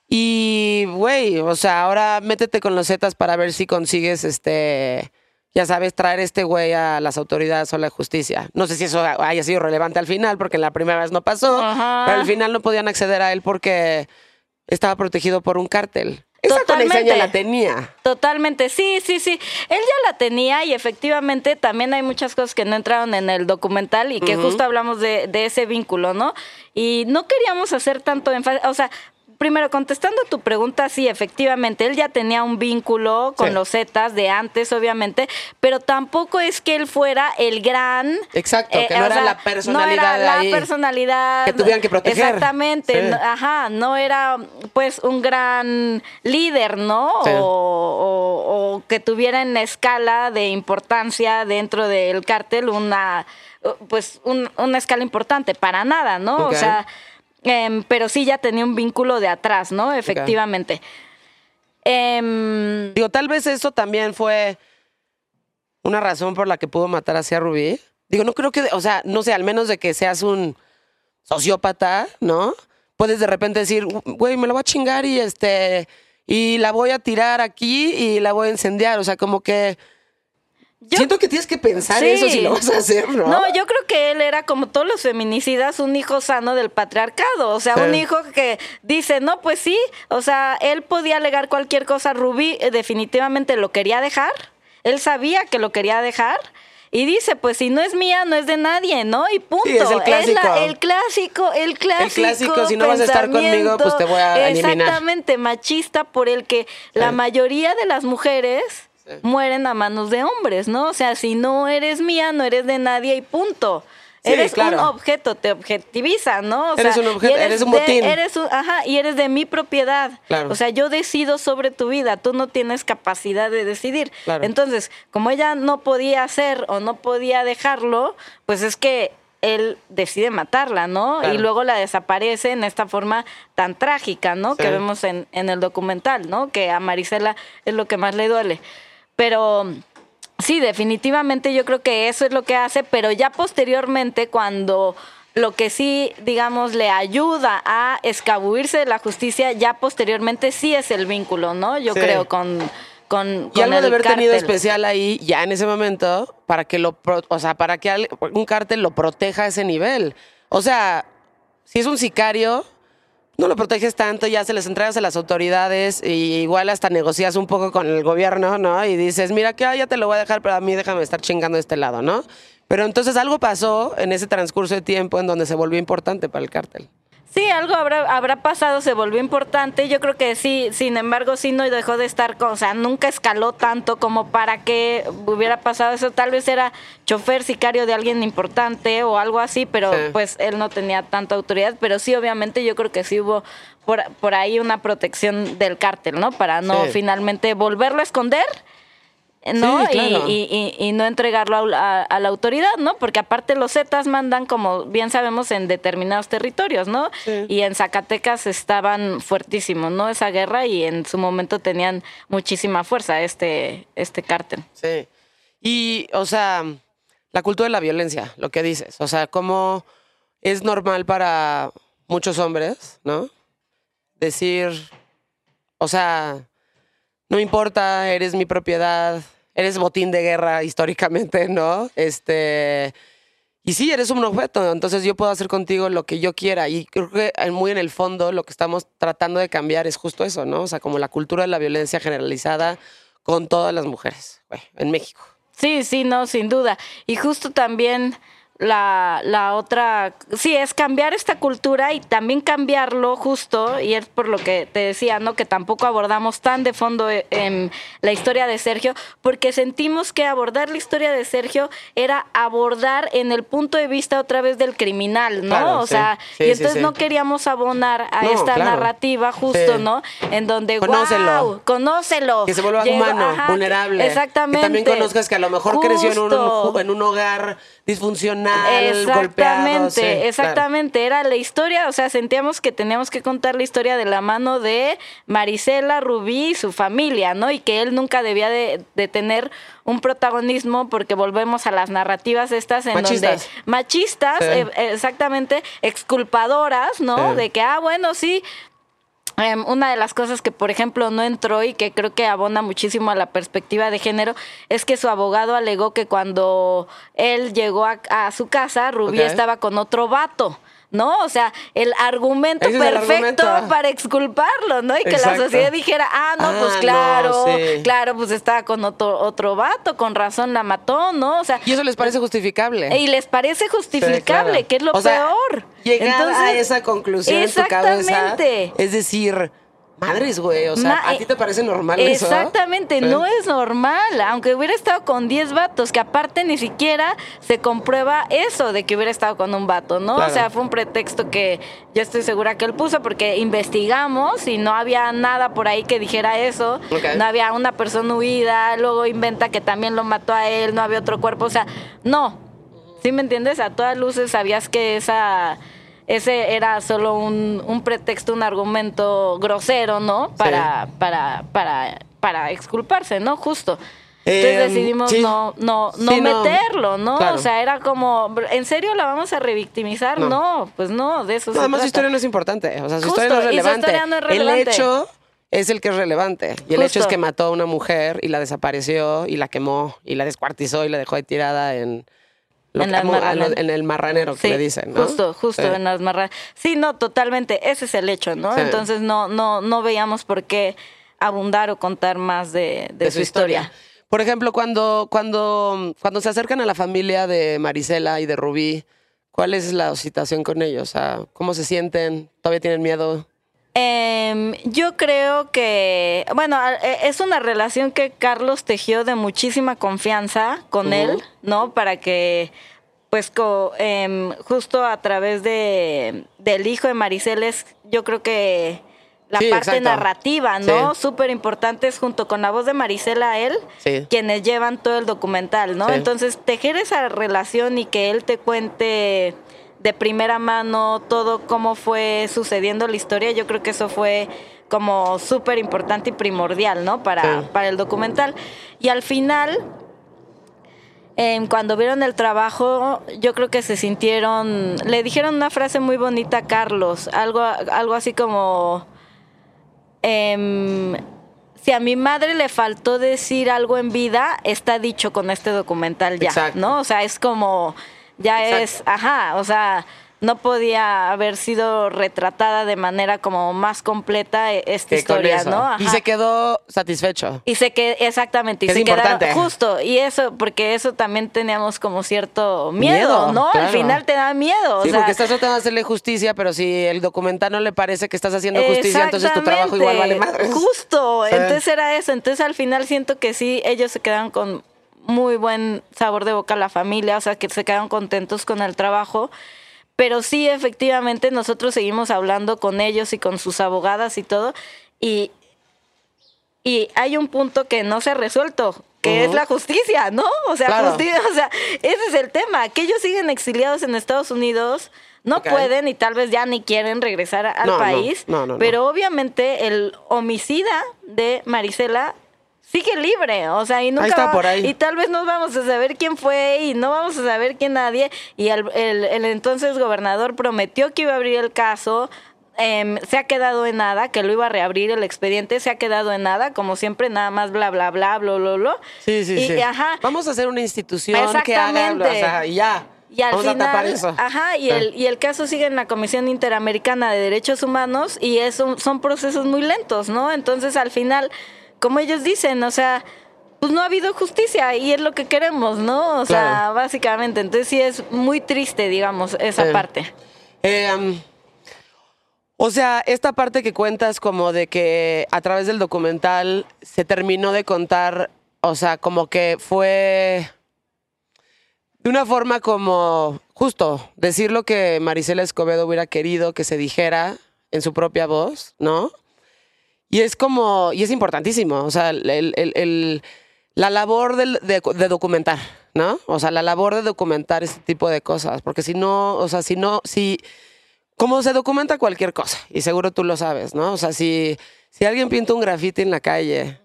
Y, güey, o sea, ahora métete con los Zetas para ver si consigues, este, ya sabes, traer este güey a las autoridades o a la justicia. No sé si eso haya sido relevante al final, porque la primera vez no pasó, Ajá. pero al final no podían acceder a él porque estaba protegido por un cártel. Esa Totalmente. contraseña la tenía. Totalmente, sí, sí, sí. Él ya la tenía y efectivamente también hay muchas cosas que no entraron en el documental y que justo hablamos de, de ese vínculo, ¿no? Y no queríamos hacer tanto énfasis, o sea, primero contestando tu pregunta, sí, efectivamente, él ya tenía un vínculo con Sí. los Zetas de antes, obviamente, pero tampoco es que él fuera el gran... Exacto, que no o era la personalidad No era de la ahí. personalidad... Que tuvieran que proteger. Exactamente, Sí. no- ajá, no era pues un gran líder, ¿no? Sí. O, o que tuviera en la escala de importancia dentro del cártel una, pues, un- una escala importante, para nada, ¿no? O sea, em, pero sí ya tenía un vínculo de atrás, ¿no? Efectivamente. Em, Digo, tal vez eso también fue una razón por la que pudo matar así a Rubí. Digo, no creo que, o sea, no sé, al menos de que seas un sociópata, ¿no? Puedes de repente decir, güey, me la voy a chingar y este, y la voy a tirar aquí y la voy a incendiar. O sea, como que Yo- siento que tienes que pensar Sí. eso si lo vas a hacer, ¿no? No, yo creo que él era como todos los feminicidas, un hijo sano del patriarcado. O sea, Sí. un hijo que dice, no, pues sí. O sea, él podía alegar cualquier cosa. Rubí eh, definitivamente lo quería dejar. Él sabía que lo quería dejar. Y dice, pues si no es mía, no es de nadie, ¿no? Y punto. Sí, es el clásico. el clásico, el clásico. clásico, si no vas a estar conmigo, pues te voy a eliminar. Exactamente, machista por el que la mayoría de las mujeres Sí. mueren a manos de hombres, ¿no? O sea, si no eres mía, no eres de nadie y punto. Sí, eres claro. un objeto, te objetiviza, ¿no? O Eres sea, un objeto, y eres un de- botín. eres un- ajá, y eres de mi propiedad. Claro. O sea, yo decido sobre tu vida, tú no tienes capacidad de decidir. Claro. Entonces, como ella no podía hacer o no podía dejarlo, pues es que él decide matarla, ¿no? Claro. Y luego la desaparece en esta forma tan trágica, ¿no? Sí. Que vemos en, en el documental, ¿no? Que a Marisela es lo que más le duele. Pero sí, definitivamente yo creo que eso es lo que hace, pero ya posteriormente cuando lo que sí, digamos, le ayuda a escabuirse de la justicia, ya posteriormente sí es el vínculo, ¿no? Yo Sí. creo con, con, Y con algo de haber tenido especial ahí ya en ese momento para que lo, o sea, para que un cártel lo proteja a ese nivel. O sea, si es un sicario, no lo proteges tanto, ya se les entregas a las autoridades y igual hasta negocias un poco con el gobierno, ¿no? Y dices, mira, que ah, ya te lo voy a dejar, pero a mí déjame estar chingando de este lado, ¿no? Pero entonces algo pasó en ese transcurso de tiempo en donde se volvió importante para el cártel. Sí, algo habrá, habrá pasado, se volvió importante. Yo creo que sí, sin embargo, sí no dejó de estar, con- o sea, nunca escaló tanto como para que hubiera pasado eso. Tal vez era chofer sicario de alguien importante o algo así, pero Sí. pues él no tenía tanta autoridad. Pero sí, obviamente, yo creo que sí hubo por, por ahí una protección del cártel, ¿no? Para no Sí. finalmente volverlo a esconder. ¿No? Sí, claro. y, y- y- y no entregarlo a, a- a la autoridad, ¿no? Porque aparte los Zetas mandan, como bien sabemos, en determinados territorios, ¿no? Sí. Y en Zacatecas estaban fuertísimos, ¿no? Esa guerra y en su momento tenían muchísima fuerza este, este cártel. Sí. Y, o sea, la cultura de la violencia, lo que dices. O sea, cómo es normal para muchos hombres, ¿no? Decir, o sea, no importa, eres mi propiedad, eres botín de guerra históricamente, ¿no? Este. Y sí, eres un objeto, entonces yo puedo hacer contigo lo que yo quiera. Y creo que muy en el fondo lo que estamos tratando de cambiar es justo eso, ¿no? O sea, como la cultura de la violencia generalizada con todas las mujeres en México. Sí, sí, no, sin duda. Y justo también la, la otra, sí, es cambiar esta cultura y también cambiarlo justo, y es por lo que te decía, ¿no? Que tampoco abordamos tan de fondo eh, en la historia de Sergio, porque sentimos que abordar la historia de Sergio era abordar en el punto de vista otra vez del criminal, ¿no? Claro, o sí. sea, Sí, y entonces sí. no queríamos abonar a No, esta claro. narrativa justo. ¿no? En donde, Conócelo. wow, conócelo. Que se vuelva humano, ajá, vulnerable. Exactamente. Que también conozcas que a lo mejor creció en un, en un hogar disfuncional, golpeado. Exactamente, sí, claro. exactamente. Era la historia, o sea, sentíamos que teníamos que contar la historia de la mano de Marisela, Rubí y su familia, ¿no? Y que él nunca debía de, de tener un protagonismo porque volvemos a las narrativas estas en Machistas. donde machistas, Sí. eh, exactamente, exculpadoras, ¿no? Sí. De que, ah, bueno, sí, Em, una de las cosas que, por ejemplo, no entró y que creo que abona muchísimo a la perspectiva de género es que su abogado alegó que cuando él llegó a, a su casa, Rubí estaba con otro vato. ¿No? O sea, el argumento Ese es el perfecto argumento. para exculparlo, ¿no? Y que Exacto. la sociedad dijera, ah, no, Ah, pues no, claro, sí. claro, pues estaba con otro, otro vato, con razón la mató, ¿no? O sea, Y eso les parece justificable. y les parece justificable, claro. que es lo O sea, peor. Llegar a Entonces, esa conclusión en tu cabeza. Exactamente. Es decir, Madres, güey, o sea, Ma- ¿a ti te parece normal eso? Exactamente, Sí. no es normal. Aunque hubiera estado con 10 vatos, que aparte ni siquiera se comprueba eso de que hubiera estado con un vato, ¿no? Claro. O sea, fue un pretexto que yo estoy segura que él puso porque investigamos y no había nada por ahí que dijera eso. No había una persona huida, luego inventa que también lo mató a él, no había otro cuerpo. O sea, no. ¿Sí me entiendes? A todas luces sabías que esa ese era solo un, un pretexto, un argumento grosero, ¿no? Para, para, para, para exculparse, ¿no? Justo. Entonces Eh, decidimos sí. no, no, no Sí, meterlo, ¿no? Claro. O sea, era como, ¿en serio la vamos a revictimizar? No. No, pues no, de eso No, se además su historia no es importante, o sea, su Justo, historia no es y su relevante. historia no es relevante. El hecho es el que es relevante. Y el hecho es que mató a una mujer y la desapareció y la quemó y la descuartizó y la dejó ahí tirada en, En que- marraneras. en el marranero que le dicen, ¿no? Justo, justo Sí. en las marras. Sí, no, totalmente. Ese es el hecho, ¿no? Sí. Entonces no, no, no veíamos por qué abundar o contar más de, de su historia. Por ejemplo, cuando, cuando, cuando se acercan a la familia de Marisela y de Rubí, ¿cuál es la situación con ellos? O sea, ¿cómo se sienten? ¿Todavía tienen miedo? Em, yo creo que, bueno, e- es una relación que Carlos tejió de muchísima confianza con él, ¿no? Para que, pues, co- em, justo a través de del hijo de Mariceles, yo creo que la Sí, parte exacto. narrativa, ¿no? Sí. Súper importante es junto con la voz de Marisela, él, Sí. quienes llevan todo el documental, ¿no? Sí. Entonces, tejer esa relación y que él te cuente de primera mano todo cómo fue sucediendo la historia, yo creo que eso fue como súper importante y primordial, ¿no? Para, Sí. para el documental. Y al final, em, cuando vieron el trabajo, yo creo que se sintieron, le dijeron una frase muy bonita a Carlos, algo, algo así como, em, si a mi madre le faltó decir algo en vida, está dicho con este documental ya, Exacto. ¿no? O sea, es como, ya Exacto. es, ajá, o sea, no podía haber sido retratada de manera como más completa e- esta historia. ¿no? Y se quedó satisfecho. Y se quedó, exactamente, y Es se quedaron importante. justo, y eso, porque eso también teníamos como cierto miedo, Miedo, ¿no? claro. Al final te da miedo, Sí, o sea, porque estás tratando de hacerle justicia, pero si el documental no le parece que estás haciendo justicia, entonces tu trabajo igual vale madre. Justo, Sí. entonces era eso, entonces al final siento que sí, ellos se quedaron con muy buen sabor de boca la familia, o sea, que se quedaron contentos con el trabajo. Pero sí, efectivamente, nosotros seguimos hablando con ellos y con sus abogadas y todo. Y, y hay un punto que no se ha resuelto, que es la justicia, ¿no? O sea, Claro. justicia, o sea, ese es el tema, que ellos siguen exiliados en Estados Unidos, no pueden y tal vez ya ni quieren regresar a- al No, país, no, no, no. pero obviamente el homicida de Marisela sigue libre, o sea, y nunca está va- por ahí. y tal vez no vamos a saber quién fue y no vamos a saber quién nadie y el, el- el entonces gobernador prometió que iba a abrir el caso. em, se ha quedado en nada, que lo iba a reabrir el expediente, se ha quedado en nada, como siempre, nada más bla, bla, bla, bla, bla, bla. Sí, sí, y, sí. Ajá. Vamos a hacer una institución que haga, o sea, ya. Y al Vamos a tapar final, eso. ajá, y el, y el caso sigue en la Comisión Interamericana de Derechos Humanos y eso son procesos muy lentos, ¿no? Entonces, al final, como ellos dicen, o sea, pues no ha habido justicia y es lo que queremos, ¿no? O sea, básicamente, entonces sí es muy triste, digamos, esa parte. Eh, um, o sea, esta parte que cuentas como de que a través del documental se terminó de contar, o sea, como que fue de una forma como justo decir lo que Marisela Escobedo hubiera querido que se dijera en su propia voz, ¿no? Y es como, y es importantísimo, o sea, el, el- la labor de, de documentar, ¿no? O sea, la labor de documentar este tipo de cosas, porque si no, o sea, si no, si, como se documenta cualquier cosa, y seguro tú lo sabes, ¿no? O sea, si, si alguien pinta un grafiti en la calle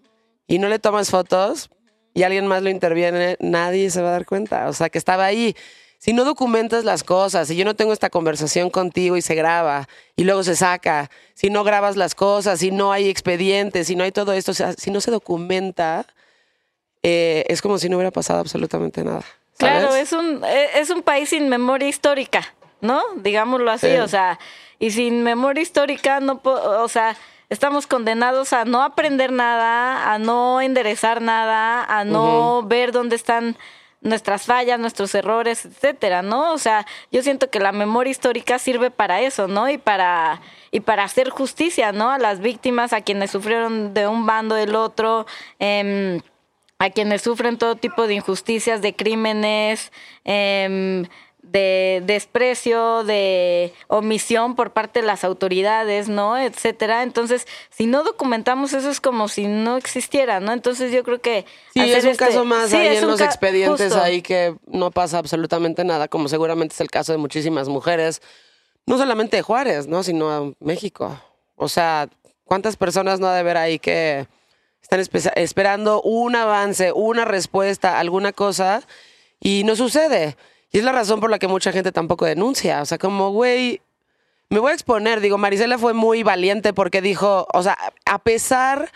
y no le tomas fotos y alguien más lo interviene, nadie se va a dar cuenta, o sea, que estaba ahí. Si no documentas las cosas, si yo no tengo esta conversación contigo y se graba y luego se saca, si no grabas las cosas, si no hay expedientes, si no hay todo esto, o sea, si no se documenta, eh, es como si no hubiera pasado absolutamente nada. ¿sabes? Claro, es un, e- es un país sin memoria histórica, ¿no? Digámoslo así, Sí. o sea, y sin memoria histórica, no o sea, estamos condenados a no aprender nada, a no enderezar nada, a no ver dónde están nuestras fallas, nuestros errores, etcétera, ¿no? O sea, yo siento que la memoria histórica sirve para eso, ¿no? Y para y para hacer justicia, ¿no? A las víctimas, a quienes sufrieron de un bando del otro, em, a quienes sufren todo tipo de injusticias, de crímenes, em, de desprecio, de omisión por parte de las autoridades, ¿no? Etcétera. Entonces, si no documentamos eso es como si no existiera, ¿no? Entonces yo creo que... Sí, es un este- caso más Sí, ahí en los expedientes justo. ahí que no pasa absolutamente nada, como seguramente es el caso de muchísimas mujeres, no solamente de Juárez, ¿no? Sino a México. O sea, ¿cuántas personas no ha de haber ahí que están espe- esperando un avance, una respuesta, alguna cosa, y no sucede? Y es la razón por la que mucha gente tampoco denuncia. O sea, como, güey, me voy a exponer. Digo, Marisela fue muy valiente porque dijo, o sea, a pesar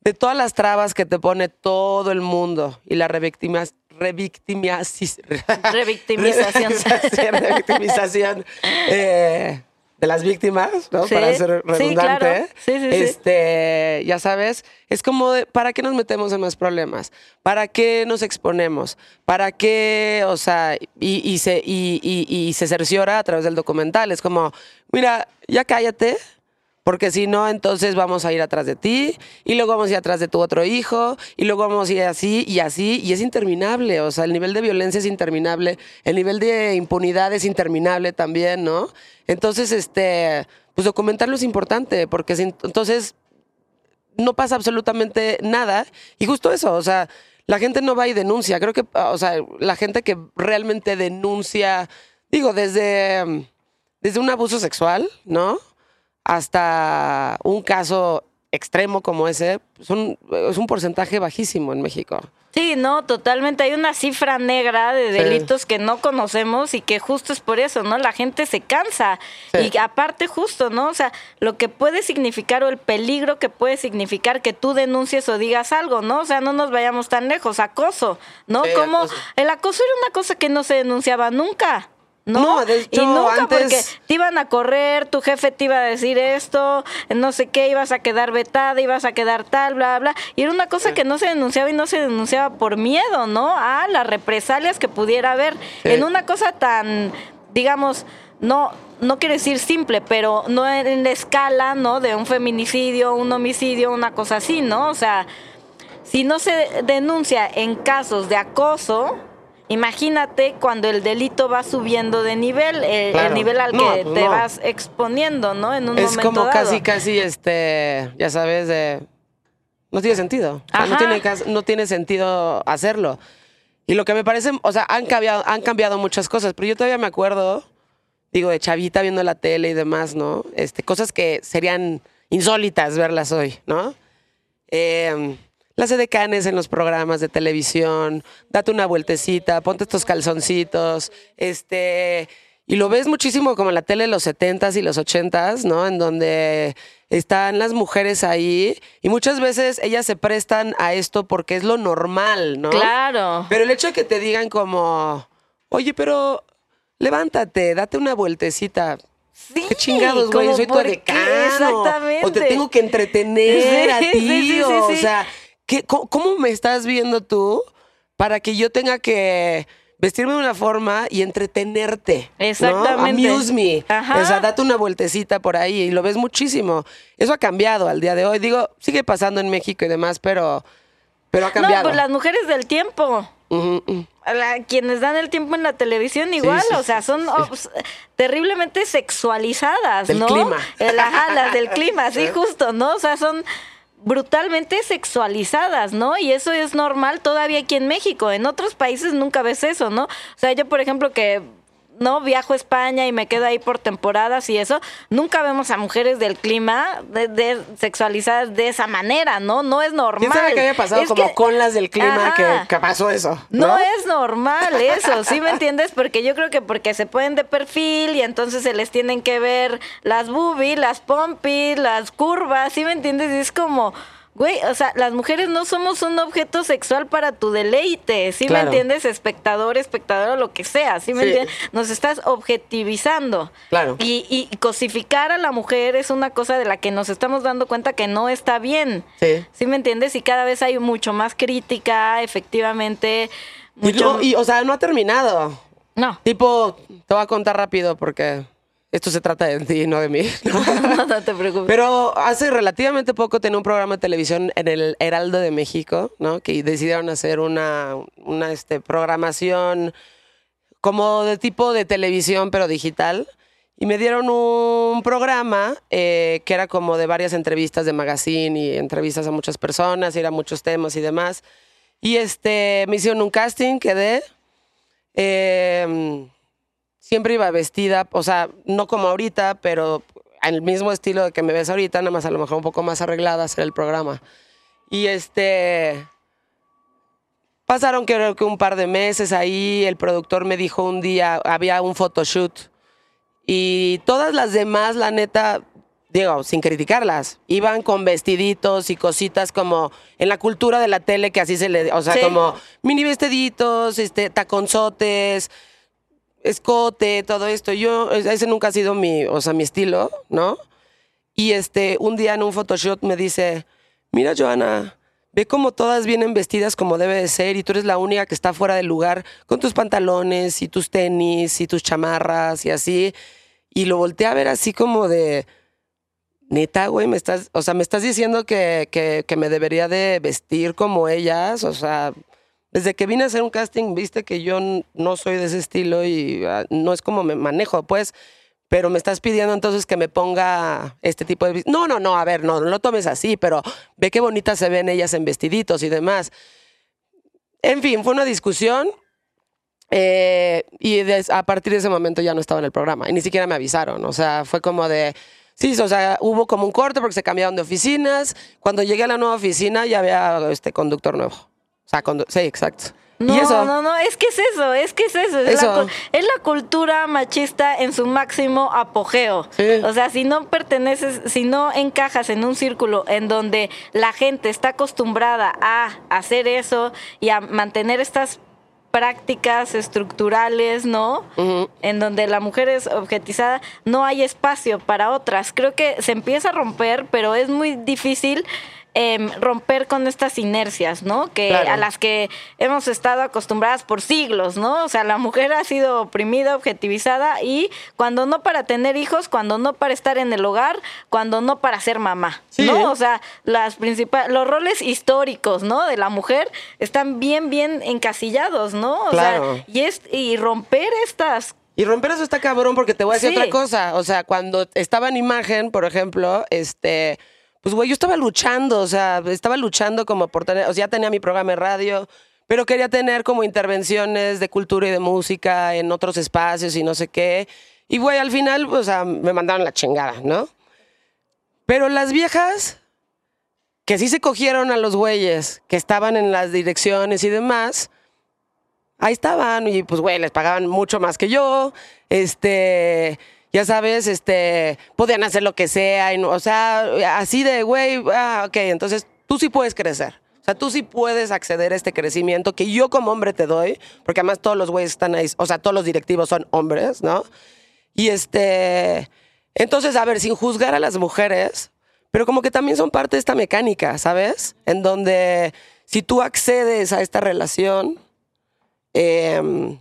de todas las trabas que te pone todo el mundo y la revictimas, revictimiasis- Revictimización. revictimización eh, de las víctimas, ¿no? Sí, Para ser redundante. claro. Sí, sí, sí. este, ya sabes, es como, de, ¿para qué nos metemos en más problemas? ¿Para qué nos exponemos? ¿Para qué, o sea, y, y se, y, y- y se cerciora a través del documental? Es como, mira, ya cállate, porque si no, entonces vamos a ir atrás de ti, y luego vamos a ir atrás de tu otro hijo, y luego vamos a ir así y así, y es interminable. O sea, el nivel de violencia es interminable, el nivel de impunidad es interminable también, ¿no? Entonces, este, pues documentarlo es importante, porque si- entonces no pasa absolutamente nada. Y justo eso, o sea, la gente no va y denuncia. Creo que, o sea, la gente que realmente denuncia, digo, desde, desde un abuso sexual, ¿no? Hasta un caso extremo como ese, son, es un porcentaje bajísimo en México. Sí, no, totalmente. Hay una cifra negra de Sí. delitos que no conocemos y que justo es por eso, ¿no? La gente se cansa. Sí. Y aparte justo, ¿no? O sea, lo que puede significar o el peligro que puede significar que tú denuncies o digas algo, ¿no? O sea, no nos vayamos tan lejos. Acoso, ¿no? Sí, Como acoso. el acoso era una cosa que no se denunciaba nunca. No, No, de y nunca antes- porque te iban a correr, tu jefe te iba a decir esto, no sé qué, ibas a quedar vetada, ibas a quedar tal, bla, bla. Y era una cosa que no se denunciaba y no se denunciaba por miedo, ¿no? A las represalias que pudiera haber. Sí. En una cosa tan, digamos, no, no quiero decir simple, pero no en la escala, ¿no? De un feminicidio, un homicidio, una cosa así, ¿no? O sea, si no se denuncia en casos de acoso, imagínate cuando el delito va subiendo de nivel, el, nivel al No, que pues te no. vas exponiendo, ¿no? En un es momento como dado. casi, casi, este, ya sabes, de... No tiene sentido. No, tiene, no tiene sentido hacerlo. Y lo que me parece, o sea, han cambiado, han cambiado muchas cosas, pero yo todavía me acuerdo, digo, de chavita viendo la tele y demás, ¿no? Este, cosas que serían insólitas verlas hoy, ¿no? Eh, las edecanes en los programas de televisión, date una vueltecita, ponte estos calzoncitos, este, y lo ves muchísimo como en la tele de los 70s y los 80s, ¿no? En donde están las mujeres ahí y muchas veces ellas se prestan a esto porque es lo normal, ¿no? Claro. Pero el hecho de que te digan como, oye, pero levántate, date una vueltecita. Sí, Qué chingados, güey, soy tu decano. exactamente. O te tengo que entretener a Sí, ti. sí, sí, sí, o sea, ¿qué, cómo, cómo me estás viendo tú para que yo tenga que vestirme de una forma y entretenerte? ¿no? Exactamente. Amuse me. Ajá. O sea, date una vueltecita por ahí y lo ves muchísimo. Eso ha cambiado al día de hoy. Digo, sigue pasando en México y demás, pero, pero ha No, cambiado. pues las mujeres del tiempo. La- quienes dan el tiempo en la televisión igual, sí, o sea, son sí. terriblemente sexualizadas, Del ¿no? clima. El- ajá, las del clima, sí, justo, ¿no? O sea, son brutalmente sexualizadas, ¿no? Y eso es normal todavía aquí en México. En otros países nunca ves eso, ¿no? O sea, yo, por ejemplo, que no viajo a España y me quedo ahí por temporadas y eso, nunca vemos a mujeres del clima de, de- sexualizadas de esa manera, ¿no? No es normal. ¿Quién sabe qué haya pasado Es como que- con las del clima que, que pasó eso? No es normal eso, ¿sí me entiendes? Porque yo creo que porque se ponen de perfil y entonces se les tienen que ver las boobies, las pompis, las curvas, ¿sí me entiendes? Y es como, güey, o sea, las mujeres no somos un objeto sexual para tu deleite, ¿sí Claro. me entiendes? Espectador, espectador o lo que sea, ¿sí me Sí. entiendes? Nos estás objetivizando. Claro. Y, y cosificar a la mujer es una cosa de la que nos estamos dando cuenta que no está bien. Sí. ¿Sí me entiendes? Y cada vez hay mucho más crítica, efectivamente, Y, Mucho- no- y, o sea, no ha terminado. No, Tipo, te voy a contar rápido porque esto se trata de ti, no de mí. no, no te preocupes. Pero hace relativamente poco tenía un programa de televisión en el Heraldo de México, ¿no? Que decidieron hacer una, una este, programación como de tipo de televisión, pero digital. Y me dieron un programa eh, que era como de varias entrevistas de magazine y entrevistas a muchas personas, y eran muchos temas y demás. Y este, me hicieron un casting, quedé. Eh, siempre iba vestida, o sea, no como ahorita, pero al mismo estilo de que me ves ahorita, nada más a lo mejor un poco más arreglada a hacer el programa. Y este. Pasaron creo que un par de meses ahí, el productor me dijo un día, había un photoshoot. Y todas las demás, la neta, digo, sin criticarlas, iban con vestiditos y cositas como en la cultura de la tele que así se le, o sea, Sí. como mini vestiditos, este, taconzotes, escote, todo esto. Yo, ese nunca ha sido mi, o sea, mi estilo, ¿no? Y este, un día en un photoshoot me dice, mira Joana, ve cómo todas vienen vestidas como debe de ser y tú eres la única que está fuera del lugar con tus pantalones y tus tenis y tus chamarras y así. Y lo volteé a ver así como de, neta, güey, me estás, o sea, me estás diciendo que, que, que me debería de vestir como ellas, o sea, desde que vine a hacer un casting, viste que yo no soy de ese estilo y ah, no es como me manejo, pues, pero me estás pidiendo entonces que me ponga este tipo de... No, no, no, a ver, no, no lo tomes así, pero ve qué bonitas se ven ellas en vestiditos y demás. En fin, fue una discusión eh, y des- a partir de ese momento ya no estaba en el programa y ni siquiera me avisaron, o sea, fue como de... Sí, o sea, hubo como un corte porque se cambiaron de oficinas. Cuando llegué a la nueva oficina ya había este conductor nuevo. O sea, condu- sí, exacto. No, eso, no, no, es que es eso, es que es eso. Es, Eso. La, es la cultura machista en su máximo apogeo. Sí. O sea, si no perteneces, si no encajas en un círculo en donde la gente está acostumbrada a hacer eso y a mantener estas prácticas estructurales, ¿no? En donde la mujer es objetizada, no hay espacio para otras. Creo que se empieza a romper, pero es muy difícil em, romper con estas inercias, ¿no? Que Claro. a las que hemos estado acostumbradas por siglos, ¿no? O sea, la mujer ha sido oprimida, objetivizada y cuando no para tener hijos, cuando no para estar en el hogar, cuando no para ser mamá, Sí. ¿no? O sea, las principales, los roles históricos, ¿no? De la mujer están bien, bien encasillados, ¿no? O Claro. sea, y es y romper estas Y romper eso está cabrón porque te voy a decir Sí. otra cosa. O sea, cuando estaba en imagen, por ejemplo, este, pues güey, yo estaba luchando, o sea, estaba luchando como por tener, o sea, ya tenía mi programa de radio, pero quería tener como intervenciones de cultura y de música en otros espacios y no sé qué. Y güey, al final, o sea, me mandaron la chingada, ¿no? Pero las viejas que sí se cogieron a los güeyes que estaban en las direcciones y demás, ahí estaban y pues güey, les pagaban mucho más que yo, este, ya sabes, este, podían hacer lo que sea, y no- o sea, así de güey, ah, ok, entonces tú sí puedes crecer. O sea, tú sí puedes acceder a este crecimiento que yo como hombre te doy, porque además todos los güeyes están ahí, o sea, todos los directivos son hombres, ¿no? Y este, entonces, a ver, sin juzgar a las mujeres, pero como que también son parte de esta mecánica, ¿sabes? En donde si tú accedes a esta relación, em,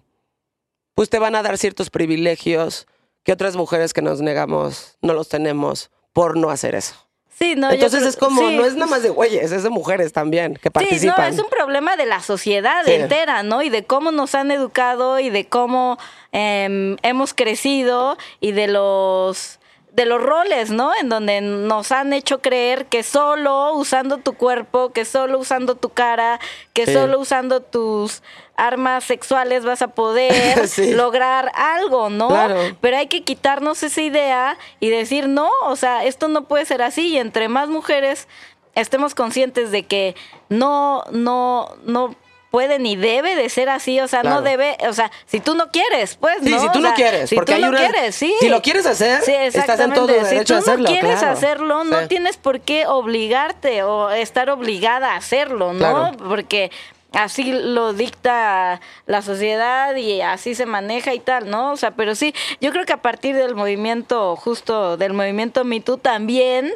pues te van a dar ciertos privilegios que otras mujeres que nos negamos no los tenemos por no hacer eso. Sí, no, Entonces creo- es como, sí. no es nada más de güeyes, es de mujeres también que Sí, no, participan. es un problema de la sociedad Sí. entera, ¿no? Y de cómo nos han educado y de cómo em, hemos crecido y de los de los roles, ¿no? En donde nos han hecho creer que solo usando tu cuerpo, que solo usando tu cara, que Sí. solo usando tus armas sexuales vas a poder Sí. lograr algo, ¿no? Claro. Pero hay que quitarnos esa idea y decir, no, o sea, esto no puede ser así. Y entre más mujeres estemos conscientes de que no, no, no puede ni debe de ser así, o sea, Claro. no debe, o sea, si tú no quieres, pues, Sí, ¿no? si tú O no quieres, si porque tú hay no una- quieres, sí. si lo quieres hacer, sí, estás en todo derecho si tú hacerlo, no quieres claro. hacerlo, no Sí. tienes por qué obligarte o estar obligada a hacerlo, ¿no? Claro. Porque así lo dicta la sociedad y así se maneja y tal, ¿no? O sea, pero sí, yo creo que a partir del movimiento, justo del movimiento Me Too también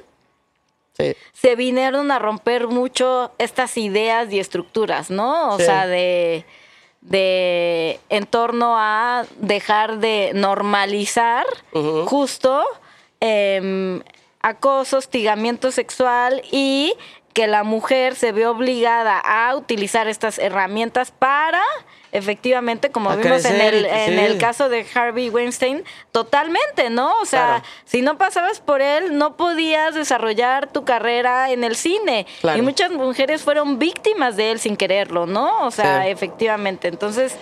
Sí. se vinieron a romper mucho estas ideas y estructuras, ¿no? O Sí. sea, de, de en torno a dejar de normalizar justo em, acoso, hostigamiento sexual y que la mujer se ve obligada a utilizar estas herramientas para efectivamente como A vimos en el, en sí. el caso de Harvey Weinstein totalmente no o sea Claro. si no pasabas por él no podías desarrollar tu carrera en el cine Claro. y muchas mujeres fueron víctimas de él sin quererlo no o sea Sí. efectivamente entonces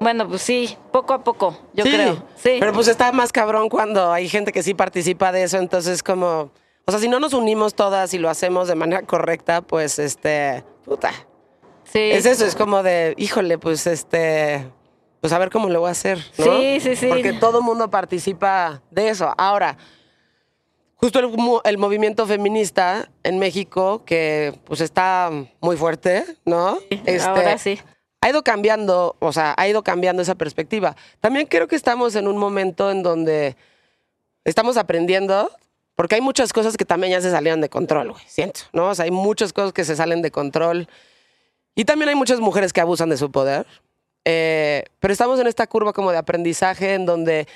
bueno pues sí poco a poco yo Sí, creo sí Pero pues está más cabrón cuando hay gente que sí participa de eso, entonces como, o sea, si no nos unimos todas y lo hacemos de manera correcta, pues este, puta. sí Es eso, es como de, híjole, pues este, pues a ver cómo lo voy a hacer, ¿no? Sí, sí, sí. Porque todo mundo participa de eso. Ahora, justo el, mo- el movimiento feminista en México, que pues está muy fuerte, ¿no? Este, ahora sí ha ido cambiando, o sea, ha ido cambiando esa perspectiva. También creo que estamos en un momento en donde estamos aprendiendo, porque hay muchas cosas que también ya se salieron de control, güey, siento, ¿no? O sea, hay muchas cosas que se salen de control. Y también hay muchas mujeres que abusan de su poder. Eh, pero estamos en esta curva como de aprendizaje en donde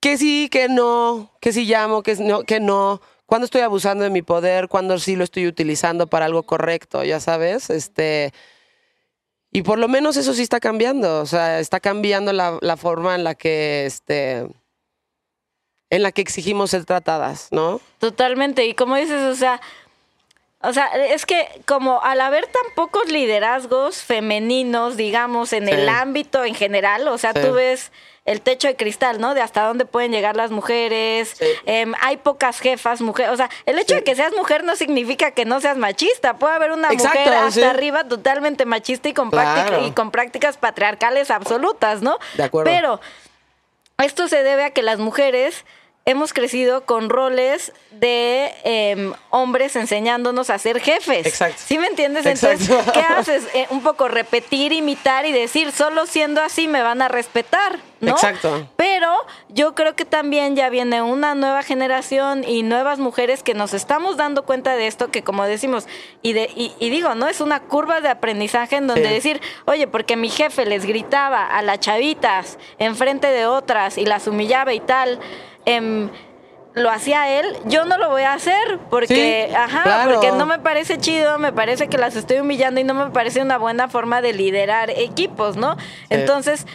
que sí, que no, que sí llamo, que no, que no. Cuando estoy abusando de mi poder, cuando sí lo estoy utilizando para algo correcto, ya sabes, este. Y por lo menos eso sí está cambiando, o sea, está cambiando la, la forma en la que, este, en la que exigimos ser tratadas, ¿no? Totalmente. Y como dices, o sea, o sea, es que como al haber tan pocos liderazgos femeninos, digamos, en Sí. el ámbito en general, o sea, Sí. tú ves el techo de cristal, ¿no? De hasta dónde pueden llegar las mujeres. Sí. Em, hay pocas jefas, mujeres. O sea, el hecho Sí. de que seas mujer no significa que no seas machista. Puede haber una Exacto, mujer hasta sí. arriba totalmente machista y con, Claro. y con prácticas patriarcales absolutas, ¿no? De acuerdo. Pero esto se debe a que las mujeres hemos crecido con roles de em, hombres enseñándonos a ser jefes. Exacto. ¿Sí me entiendes? Exacto. Entonces, ¿qué haces? Eh, un poco repetir, imitar y decir, solo siendo así me van a respetar, ¿no? Exacto. Pero yo creo que también ya viene una nueva generación y nuevas mujeres que nos estamos dando cuenta de esto, que como decimos, y, de, y, y digo, ¿no? Es una curva de aprendizaje en donde Sí. decir, oye, porque mi jefe les gritaba a las chavitas enfrente de otras y las humillaba y tal, em, lo hacía él, yo no lo voy a hacer porque, Sí, ajá, claro. porque no me parece chido, me parece que las estoy humillando y no me parece una buena forma de liderar equipos, ¿no? Entonces,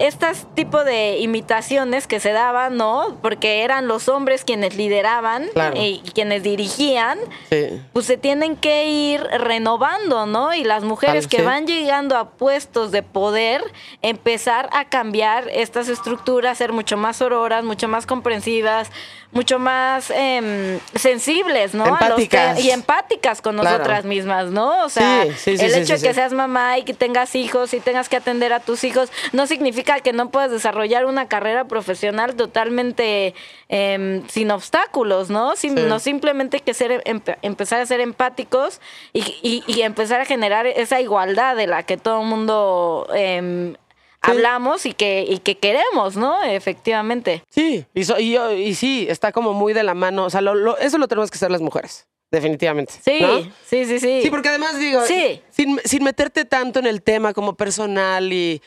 estas tipo de imitaciones que se daban, ¿no? Porque eran los hombres quienes lideraban Claro. y quienes dirigían, Sí. pues se tienen que ir renovando, ¿no? Y las mujeres que sí. van llegando a puestos de poder, empezar a cambiar estas estructuras, ser mucho más sororas, mucho más comprensivas, mucho más em, sensibles, ¿no? A los y empáticas con Claro. nosotras mismas, ¿no? O sea, Sí, sí, sí, el hecho de que seas mamá y que tengas hijos y tengas que atender a tus hijos, no significa que no puedas desarrollar una carrera profesional totalmente em, sin obstáculos, ¿no? Sí. No simplemente hay que ser, empe- empezar a ser empáticos y, y- y empezar a generar esa igualdad de la que todo el mundo em, hablamos y que, y que queremos, ¿no? Efectivamente. Sí, y, so- y, yo- y sí, está como muy de la mano, o sea, lo- lo- eso lo tenemos que hacer las mujeres, definitivamente. Sí, ¿no? sí, sí, sí. Sí, porque además digo, Sí. sin, sin meterte tanto en el tema como personal y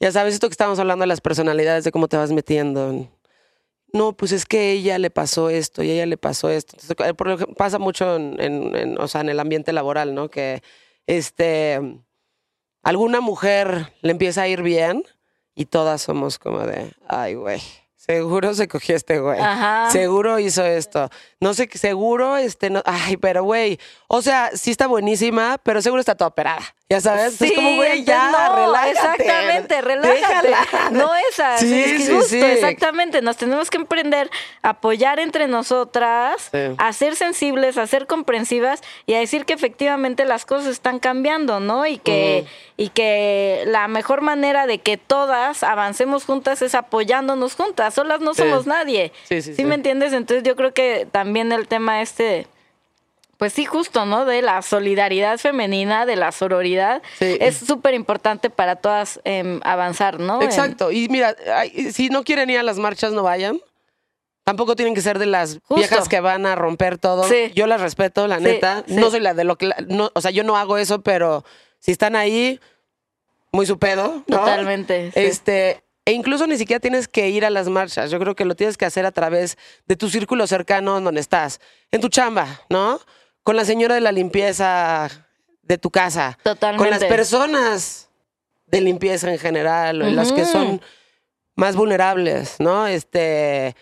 ya sabes esto que estábamos hablando de las personalidades, de cómo te vas metiendo. No, pues es que ella le pasó esto y ella le pasó esto. Entonces, eh, por lo que pasa mucho en, en- en, o sea, en el ambiente laboral, ¿no? Que este alguna mujer le empieza a ir bien y todas somos como de, ay, güey. Seguro se cogió este güey. Ajá. Seguro hizo esto. No sé, seguro, este, no, ay, pero güey, o sea, sí está buenísima, pero seguro está toda operada. Ya sabes, es como, güey, ya, no, relájate. Exactamente, relájate. Déjala. No esas. Sí, es que sí, justo, sí. exactamente. Nos tenemos que emprender a apoyar entre nosotras, Sí. a ser sensibles, a ser comprensivas y a decir que efectivamente las cosas están cambiando, ¿no? Y que, y que la mejor manera de que todas avancemos juntas es apoyándonos juntas. Solas no Sí. somos nadie. Sí, sí, sí. me entiendes? Entonces yo creo que también el tema este pues sí, justo, ¿no? De la solidaridad femenina, de la sororidad, Sí. es súper importante para todas em, avanzar, ¿no? Exacto. Y mira, si no quieren ir a las marchas, no vayan. Tampoco tienen que ser de las Justo. viejas que van a romper todo. Sí. Yo las respeto, la Sí, neta. sí. No soy la de lo que... no, o sea, yo no hago eso, pero si están ahí, muy su pedo, ¿no? Totalmente. Este, e incluso ni siquiera tienes que ir a las marchas. Yo creo que lo tienes que hacer a través de tu círculo cercano donde estás. En tu chamba, ¿no? Con la señora de la limpieza de tu casa. Totalmente. Con las personas de limpieza en general, o las que son más vulnerables, ¿no? Este.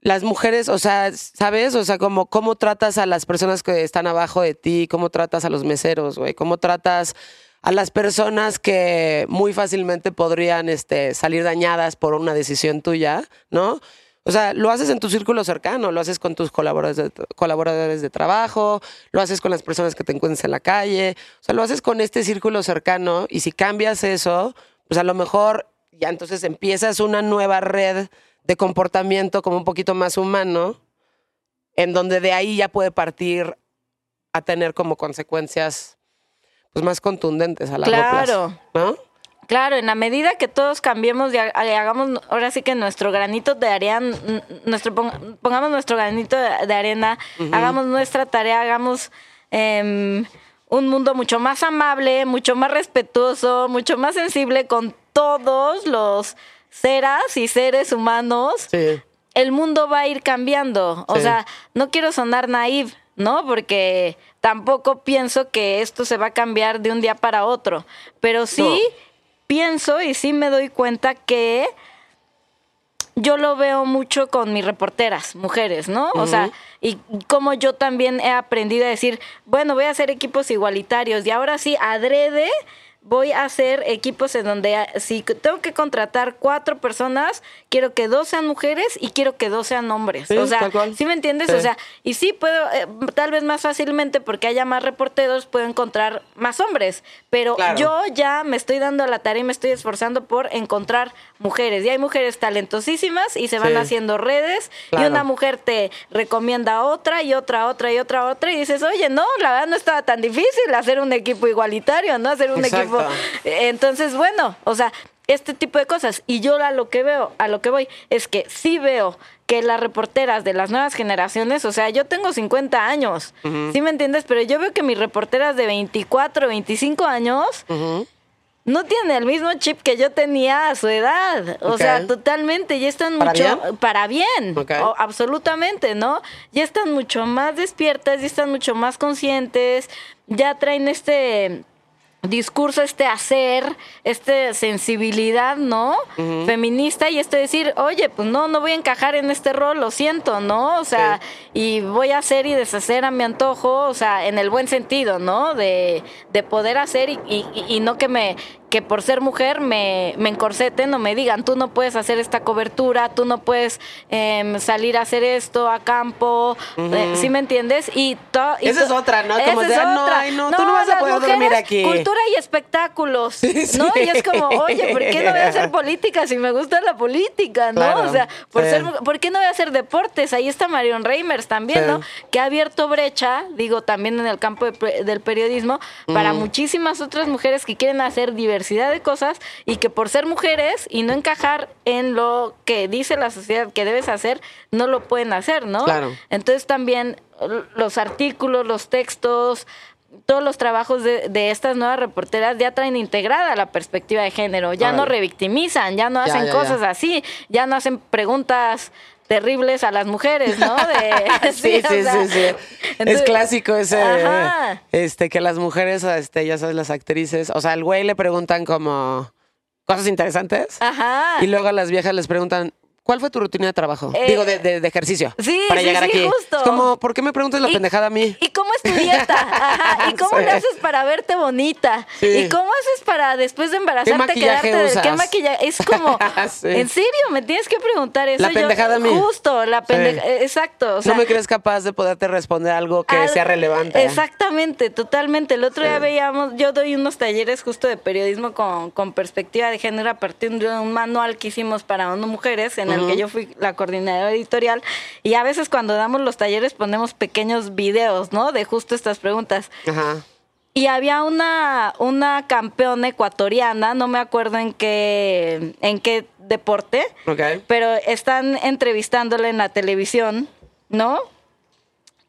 Las mujeres, o sea, ¿sabes? O sea, como cómo tratas a las personas que están abajo de ti, cómo tratas a los meseros, güey, cómo tratas a las personas que muy fácilmente podrían este, salir dañadas por una decisión tuya, ¿no? O sea, lo haces en tu círculo cercano, lo haces con tus colaboradores de, colaboradores de trabajo, lo haces con las personas que te encuentres en la calle, o sea, lo haces con este círculo cercano y si cambias eso, pues a lo mejor ya entonces empiezas una nueva red de comportamiento como un poquito más humano, en donde de ahí ya puede partir a tener como consecuencias pues más contundentes a largo Claro. plazo, ¿no? Claro, en la medida que todos cambiemos y ha- y hagamos ahora sí que nuestro granito de arena, nuestro pon- pongamos nuestro granito de, arena, hagamos nuestra tarea, hagamos em, un mundo mucho más amable, mucho más respetuoso, mucho más sensible con todos los seras y seres humanos, Sí. el mundo va a ir cambiando. O Sí. sea, no quiero sonar naive, ¿no? Porque tampoco pienso que esto se va a cambiar de un día para otro. Pero sí pienso y sí me doy cuenta que yo lo veo mucho con mis reporteras, mujeres, ¿no? O sea, y como yo también he aprendido a decir, bueno, voy a hacer equipos igualitarios y ahora sí, adrede, voy a hacer equipos en donde ah, si tengo que contratar cuatro personas, quiero que dos sean mujeres y quiero que dos sean hombres. Sí, o sea. ¿sí me entiendes? Sí. O sea, y sí puedo, eh, tal vez más fácilmente porque haya más reporteros, puedo encontrar más hombres, pero Claro. yo ya me estoy dando a la tarea y me estoy esforzando por encontrar mujeres. Y hay mujeres talentosísimas y se van Sí. haciendo redes Claro. y una mujer te recomienda a otra y otra, otra y otra, otra y dices, oye, no, la verdad no estaba tan difícil hacer un equipo igualitario, ¿no? Hacer un Exacto. equipo... Entonces, bueno, o sea, este tipo de cosas. Y yo a lo que veo, a lo que voy, es que sí veo que las reporteras de las nuevas generaciones, o sea, yo tengo 50 años, ¿sí me entiendes? Pero yo veo que mis reporteras de 24, 25 años no tienen el mismo chip que yo tenía a su edad. O sea, totalmente. Ya están ¿Para mucho. bien? Para bien. O- absolutamente, ¿no? Ya están mucho más despiertas, ya están mucho más conscientes, ya traen este discurso, este hacer, esta sensibilidad, ¿no? Feminista y esto de decir, oye, pues no, no voy a encajar en este rol, lo siento, ¿no? O sea, y voy a hacer y deshacer a mi antojo, o sea, en el buen sentido, ¿no? De, de poder hacer y, y- y no que me que por ser mujer me, me encorseten o me digan, tú no puedes hacer esta cobertura, tú no puedes em, salir a hacer esto a campo, eh, ¿sí me entiendes? Y to- y Esa es otra, ¿no? Como de, es "Ah, no, otra. ay, no, tú no vas a poder dormir aquí". Cultura y espectáculos, sí. ¿no? Y es como, oye, ¿por qué no voy a hacer política si me gusta la política, no? Claro, o sea, por, sí. ser, ¿por qué no voy a hacer deportes? Ahí está Marion Reimers también, Sí. ¿no? Que ha abierto brecha, digo, también en el campo de del periodismo, para muchísimas otras mujeres que quieren hacer diversidad de cosas y que por ser mujeres y no encajar en lo que dice la sociedad que debes hacer, no lo pueden hacer, ¿no? Claro. Entonces también los artículos, los textos, todos los trabajos de, de estas nuevas reporteras ya traen integrada la perspectiva de género, ya no revictimizan, ya no Ya, hacen ya, cosas ya. así, ya no hacen preguntas terribles a las mujeres, ¿no? De, Sí, sí, sea, sí, sí. es clásico ese, Ajá. este, que las mujeres, este, ya sabes, las actrices, o sea, al güey le preguntan como cosas interesantes Ajá. y luego a las viejas les preguntan, ¿cuál fue tu rutina de trabajo? Eh, Digo, de, de- de ejercicio. sí, para sí, llegar sí, aquí. justo. Es como, ¿por qué me preguntas la pendejada a mí? ¿Y cómo es tu dieta? Ajá. ¿Y cómo Sí. le haces para verte bonita? Sí. ¿Y cómo haces para después de embarazarte quedarte del qué usas? maquillaje? Es como. ¿en serio? Me tienes que preguntar eso. La Yo- pendejada a mí. Justo, la pendejada. Exacto. O sea, no me crees capaz de poderte responder algo que al- sea relevante. Exactamente, totalmente. El otro día veíamos, yo doy unos talleres justo de periodismo con, con perspectiva de género a partir de un manual que hicimos para ONU Mujeres, en el que yo fui la coordinadora editorial. Y a veces cuando damos los talleres ponemos pequeños videos, ¿no? De justo estas preguntas. Ajá. Y había una, una campeona ecuatoriana, no me acuerdo en qué, en qué deporte, Ok. pero están entrevistándola en la televisión, ¿no?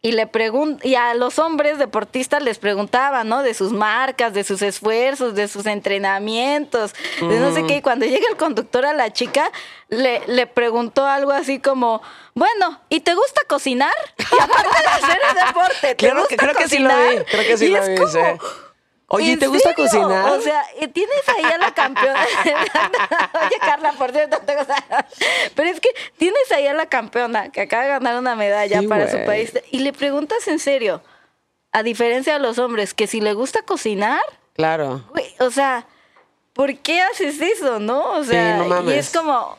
Y le pregun y a los hombres deportistas les preguntaban, ¿no? De sus marcas, de sus esfuerzos, de sus entrenamientos, de no sé qué. Y cuando llega el conductor a la chica, le, le preguntó algo así como, bueno, ¿y te gusta cocinar? Y aparte de hacer el deporte, ¿te Creo gusta que- creo que sí lo vi, creo que sí Y lo vi, como, sí. Oye, ¿en ¿te gusta serio? cocinar? O sea, y tienes ahí a la campeona. Oye, Carla, por cierto, te gusta- Pero es que tienes ahí a la campeona que acaba de ganar una medalla Sí, para su país y le preguntas en serio, a diferencia de los hombres, que si le gusta cocinar, Claro. o sea, ¿por qué haces eso, no? O sea, no y es como,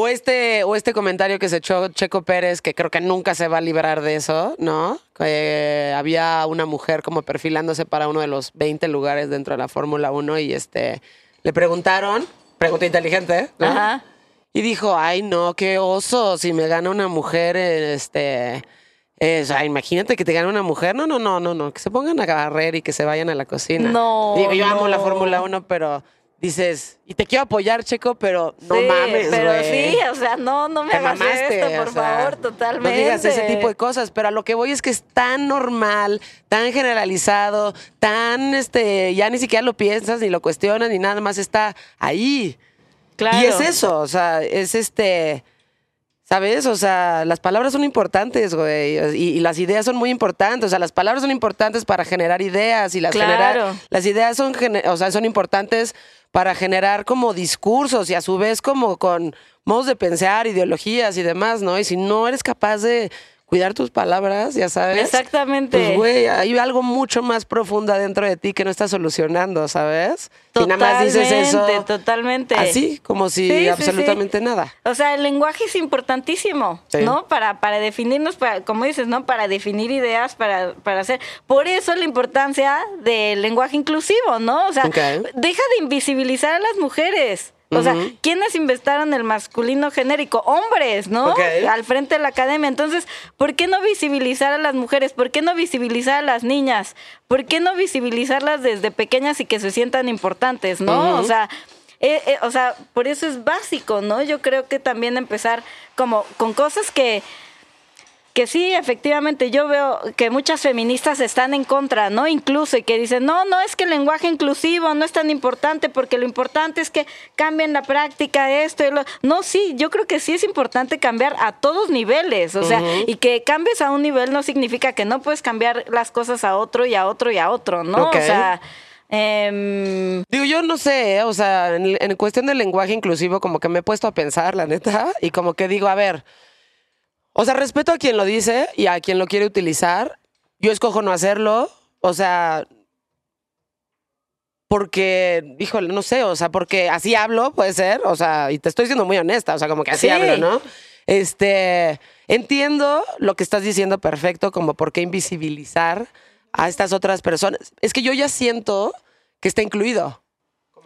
O este, o este comentario que se echó Checo Pérez, que creo que nunca se va a librar de eso, ¿no? Había una mujer como perfilándose para uno de los 20 lugares dentro de la Fórmula 1 y este le preguntaron, pregunta inteligente, ¿no? ajá. Y dijo, ay no, qué oso, si me gana una mujer, este... eh, o sea, imagínate que te gane una mujer. No, no, no, no, no. Que se pongan a barrer y que se vayan a la cocina. No, Digo, yo amo la. Fórmula 1, pero dices, y te quiero apoyar, Checo, pero no Sí, mames, pero sí, o sea, no, no me Te hagas mamaste, esto, por o sea, favor, totalmente. No digas ese tipo de cosas, pero a lo que voy es que es tan normal, tan generalizado, tan, este, ya ni siquiera lo piensas, ni lo cuestionas, ni nada más está ahí. Claro. Y es eso, o sea, es este, ¿sabes? O sea, las palabras son importantes, güey, y, y las ideas son muy importantes, o sea, las palabras son importantes para generar ideas y las Claro. generar, las ideas son, o sea, son importantes para generar como discursos y a su vez como con modos de pensar, ideologías y demás, ¿no? Y si no eres capaz de cuidar tus palabras, ya sabes. Exactamente. Pues, güey, hay algo mucho más profundo dentro de ti que no estás solucionando, ¿sabes? Si nada más dices eso. Totalmente, totalmente. Así, como si Sí, absolutamente sí. nada. O sea, el lenguaje es importantísimo. ¿no? Para, para definirnos, para, como dices, ¿no? Para definir ideas, para, para hacer. Por eso la importancia del lenguaje inclusivo, ¿no? O sea, deja de invisibilizar a las mujeres. O sea. ¿quiénes inventaron el masculino genérico? Hombres, ¿no? Ok. Al frente de la academia. Entonces, ¿por qué no visibilizar a las mujeres? ¿Por qué no visibilizar a las niñas? ¿Por qué no visibilizarlas desde pequeñas y que se sientan importantes, ¿no? O sea, eh, eh, o sea, por eso es básico, ¿no? Yo creo que también empezar como con cosas que, que sí, efectivamente, yo veo que muchas feministas están en contra, ¿no? Incluso, y que dicen, no, no, es que el lenguaje inclusivo no es tan importante porque lo importante es que cambien la práctica, esto y lo... No, sí, yo creo que sí es importante cambiar a todos niveles, o sea, y que cambies a un nivel no significa que no puedes cambiar las cosas a otro y a otro y a otro, ¿no? O sea... em, Digo, yo no sé, ¿eh? o sea, en, en cuestión del lenguaje inclusivo, como que me he puesto a pensar, la neta, y como que digo, a ver, o sea, respeto a quien lo dice y a quien lo quiere utilizar. Yo escojo no hacerlo, o sea, porque, híjole, no sé, o sea, porque así hablo, puede ser, o sea, y te estoy siendo muy honesta, o sea, como que así Sí. hablo, ¿no? Este, entiendo lo que estás diciendo perfecto, como por qué invisibilizar a estas otras personas. Es que yo ya siento que está incluido.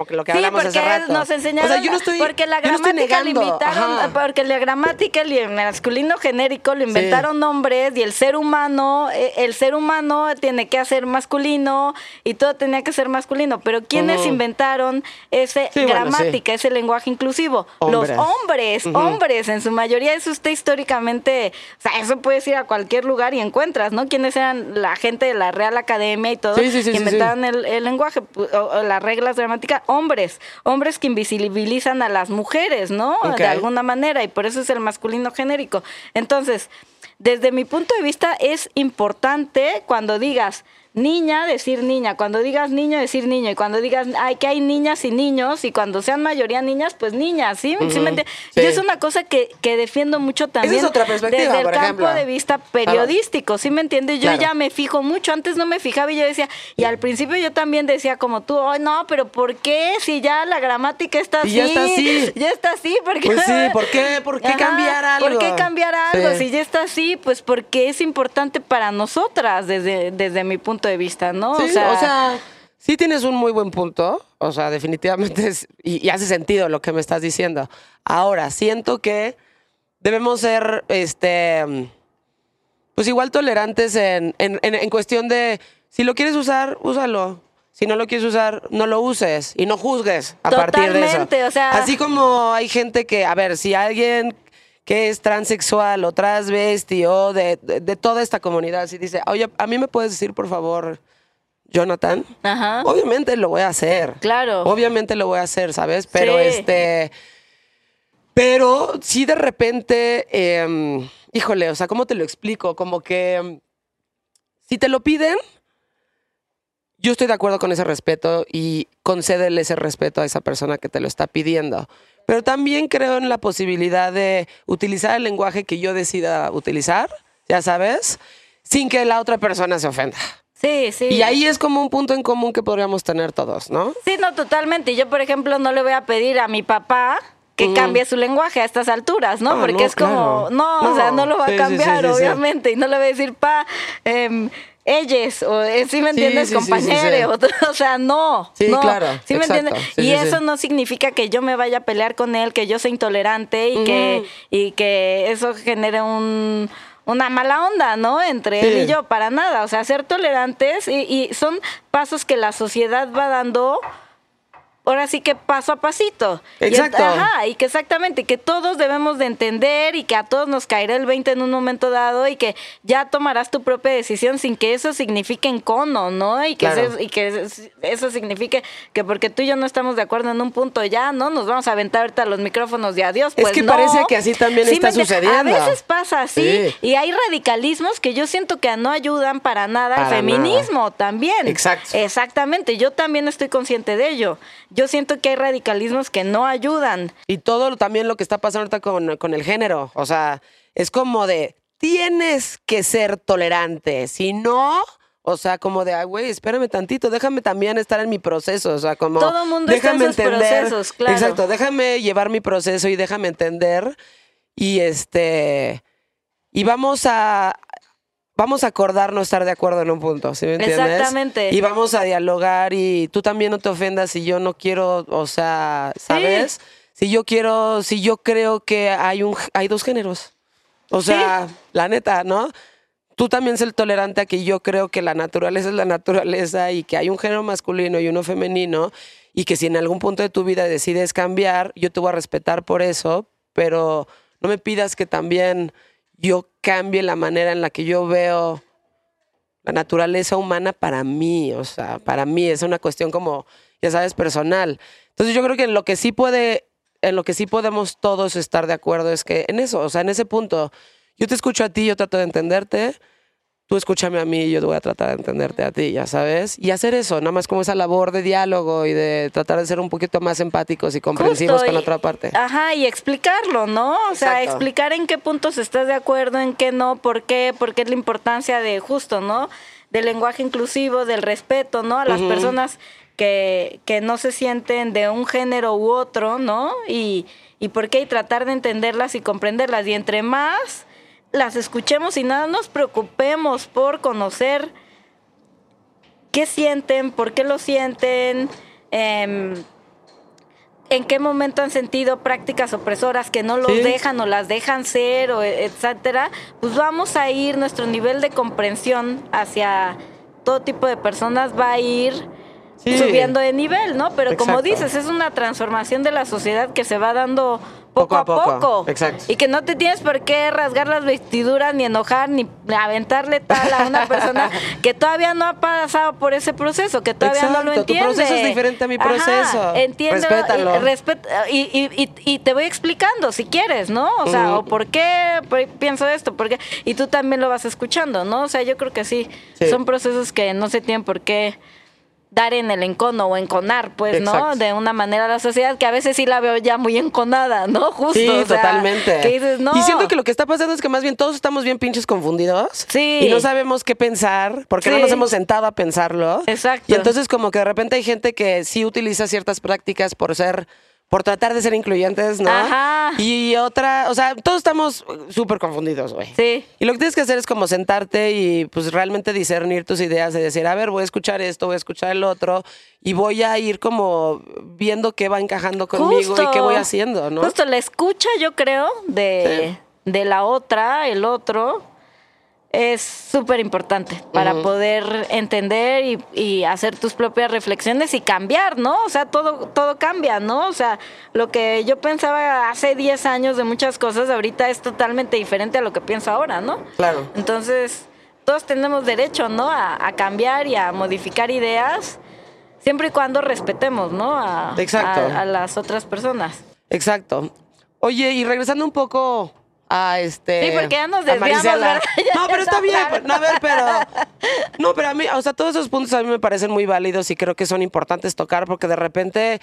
Como que lo que Sí, hablamos porque hace rato. nos enseñaron, O sea, yo no estoy, porque la no gramática lo negando, inventaron, ajá. porque la gramática y el masculino genérico lo inventaron hombres y el ser humano, eh, el ser humano tiene que hacer masculino y todo tenía que ser masculino, pero ¿quiénes Ujú. inventaron ese Sí, bueno, gramática, ese lenguaje inclusivo? Los Hombres. hombres, hombres, en su mayoría eso usted históricamente, o sea, eso puedes ir a cualquier lugar y encuentras, ¿no? ¿Quiénes eran la gente de la Real Academia y todo? Sí, sí, sí, que sí, sí. inventaron el, el lenguaje, o las reglas gramáticas, hombres, hombres que invisibilizan a las mujeres, ¿no? De alguna manera, y por eso es el masculino genérico. Entonces, desde mi punto de vista, es importante cuando digas niña, decir niña, cuando digas niño, decir niño, y cuando digas ay, que hay niñas y niños, y cuando sean mayoría niñas, pues niñas, ¿sí? ¿Sí me entiendes? Sí. Yo es una cosa que, que defiendo mucho también otra perspectiva, desde el por campo ejemplo. de vista periodístico, ¿sí me entiendes? Yo Claro. ya me fijo mucho, antes no me fijaba y yo decía, y al principio yo también decía como tú, ay no, pero ¿por qué? Si ya la gramática está Y así. ya está así. Ya está así, porque Pues sí, ¿por qué? ¿Por qué cambiar algo? ¿Por qué cambiar algo? Sí. Si ya está así, pues porque es importante para nosotras desde, desde mi punto de vista, ¿no? Sí, o sea, sí tienes un muy buen punto. O sea, definitivamente es, y, y hace sentido lo que me estás diciendo. Ahora, siento que debemos ser, este, pues igual tolerantes en, en, en- en cuestión de, si lo quieres usar, úsalo. Si no lo quieres usar, no lo uses y no juzgues a partir de eso. Totalmente, o sea- Así como hay gente que, a ver, si alguien que es transexual o transvesti o de, de, de toda esta comunidad, si dice, oye, a mí me puedes decir, por favor, Jonathan, Ajá. obviamente lo voy a hacer. Claro. Obviamente lo voy a hacer, ¿sabes? Pero Sí. este. Pero sí de repente, em, híjole, o sea, ¿cómo te lo explico? Como que em, si te lo piden, yo estoy de acuerdo con ese respeto y concédele ese respeto a esa persona que te lo está pidiendo. Pero también creo en la posibilidad de utilizar el lenguaje que yo decida utilizar, ya sabes, sin que la otra persona se ofenda. Sí, sí. Y ahí es como un punto en común que podríamos tener todos, ¿no? Sí, no, totalmente. Yo, por ejemplo, no le voy a pedir a mi papá que cambie su lenguaje a estas alturas, ¿no? Ah, Porque no, es como, claro. no, o sea, no lo va Sí, a cambiar, sí, sí, sí. obviamente. Y no le voy a decir, pa, eh, ellos, o eh, ¿sí me entiendes? sí, Compañero. O sea, no. Sí, no. claro, ¿Sí me exacto. entiendes? Y eso no significa que yo me vaya a pelear con él, que yo sea intolerante y, que, y que eso genere un una mala onda, ¿no? Entre él y yo, para nada. O sea, ser tolerantes y, y son pasos que la sociedad va dando ahora sí que paso a pasito. Y Exacto. ajá, y que exactamente, que todos debemos de entender y que a todos nos caerá el 20 en un momento dado y que ya tomarás tu propia decisión sin que eso signifique encono, ¿no? Y que, Claro. eso, y que signifique que porque tú y yo no estamos de acuerdo en un punto ya, ¿no? Nos vamos a aventar ahorita los micrófonos de adiós. Es Pues que no. parece que así también está sucediendo. A veces pasa así Sí. y hay radicalismos que yo siento que no ayudan para nada al feminismo también. Exacto. Exactamente, yo también estoy consciente de ello. Yo siento que hay radicalismos que no ayudan. Y todo lo- también lo que está pasando ahorita con, con el género. O sea, es como de, tienes que ser tolerante. Si no, o sea, como de, ay, güey, espérame tantito, déjame también estar en mi proceso. O sea, como. Todo mundo está en sus procesos, claro. Exacto, déjame llevar mi proceso y déjame entender. Y este. Y vamos a. Vamos a acordar no estar de acuerdo en un punto, ¿sí me entiendes? Exactamente. Y vamos a dialogar y tú también no te ofendas si yo no quiero, o sea, ¿sabes? Si yo quiero, si yo creo que hay un hay dos géneros. O sea, la neta, ¿no? Tú también ser tolerante a que yo creo que la naturaleza es la naturaleza y que hay un género masculino y uno femenino y que si en algún punto de tu vida decides cambiar, yo te voy a respetar por eso, pero no me pidas que también yo cambie la manera en la que yo veo la naturaleza humana para mí, o sea, para mí es una cuestión como, ya sabes, personal. Entonces yo creo que en lo que sí puede, en lo que sí podemos todos estar de acuerdo es que en eso, o sea, en ese punto, yo te escucho a ti, yo trato de entenderte, tú escúchame a mí y yo te voy a tratar de entenderte a ti, ya sabes, y hacer eso, nada más como esa labor de diálogo y de tratar de ser un poquito más empáticos y comprensivos Justo, con la otra parte. Ajá, y explicarlo, ¿no? O sea, Exacto. explicar en qué puntos estás de acuerdo, en qué no, por qué, por qué es la importancia de justo, ¿no? Del lenguaje inclusivo, del respeto, ¿no? A las personas que, que no se sienten de un género u otro, ¿no? Y, y por qué, y tratar de entenderlas y comprenderlas. Y entre más las escuchemos y nada nos preocupemos por conocer qué sienten, por qué lo sienten, em, en qué momento han sentido prácticas opresoras que no los Sí. dejan o las dejan ser, o e- etcétera, pues vamos a ir, nuestro nivel de comprensión hacia todo tipo de personas va a ir Sí. subiendo de nivel, ¿no? Pero como dices, es una transformación de la sociedad que se va dando poco, a poco. poco. Exacto. Y que no te tienes por qué rasgar las vestiduras, ni enojar, ni aventarle tal a una persona que todavía no ha pasado por ese proceso, que todavía no lo Exacto, tu entiende. proceso es diferente a mi proceso. entiéndelo Respétalo. Y, respet- y, y- y- y te voy explicando si quieres, ¿no? O sea, Ujú. o por qué pienso esto, por qué. Y tú también lo vas escuchando, ¿no? O sea, yo creo que sí. Sí. Son procesos que no se tienen por qué dar en el encono o enconar, pues, ¿no? De una manera a la sociedad que a veces sí la veo ya muy enconada, ¿no? Justo. Sí, o sea, totalmente. Que dices, no. Y siento que lo que está pasando es que más bien todos estamos bien pinches confundidos. Sí. Y no sabemos qué pensar porque no Sí. nos hemos sentado a pensarlo. Exacto. Y entonces como que de repente hay gente que sí utiliza ciertas prácticas por ser por tratar de ser incluyentes, ¿no? Ajá. Y otra, o sea, todos estamos súper confundidos, güey. Sí. Y lo que tienes que hacer es como sentarte y pues realmente discernir tus ideas y decir, a ver, voy a escuchar esto, voy a escuchar el otro y voy a ir como viendo qué va encajando conmigo y qué voy haciendo, ¿no? Justo la escucha, yo creo, de, de la otra, el otro, es súper importante para poder entender y, y hacer tus propias reflexiones y cambiar, ¿no? O sea, todo, todo cambia, ¿no? O sea, lo que yo pensaba hace 10 años de muchas cosas, ahorita es totalmente diferente a lo que pienso ahora, ¿no? Claro. Entonces, todos tenemos derecho, ¿no? A, a cambiar y a modificar ideas, siempre y cuando respetemos, ¿no? A, Exacto. a- a las otras personas. Exacto. Oye, y regresando un poco a este. Sí, porque ya nos a desviamos, Marisela. ¿verdad? Ya No, pero está bien. No, a ver, pero. No, pero a mí, o sea, todos esos puntos a mí me parecen muy válidos y creo que son importantes tocar porque de repente.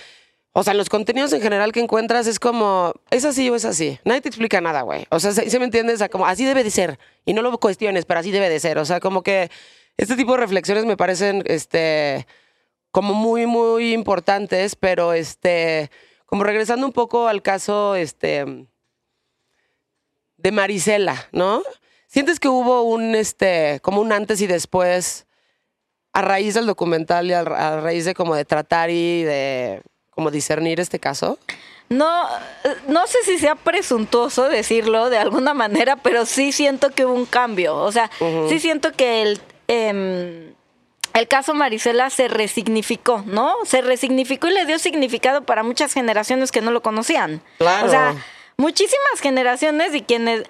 O sea, los contenidos en general que encuentras es como, es así o es así. Nadie te explica nada, güey. O sea, ¿se, se me entiende? O sea, como, así debe de ser. Y no lo cuestiones, pero así debe de ser. O sea, como que este tipo de reflexiones me parecen, este, como muy, muy importantes, pero este, como regresando un poco al caso, este, de Marisela, ¿no? ¿Sientes que hubo un, este, como un antes y después a raíz del documental y a, a raíz de como de tratar y de como discernir este caso? No, no sé si sea presuntuoso decirlo de alguna manera, pero sí siento que hubo un cambio. O sea, sí siento que el, em, el caso Marisela se resignificó, ¿no? Se resignificó y le dio significado para muchas generaciones que no lo conocían. Claro. O sea, muchísimas generaciones y quienes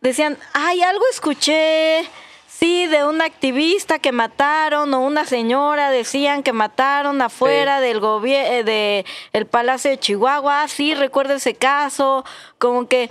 decían, ay, algo escuché. Sí, de un activista que mataron o una señora decían que mataron afuera del gobierno de el Palacio de Chihuahua. Ah, Sí, recuerdo ese caso, como que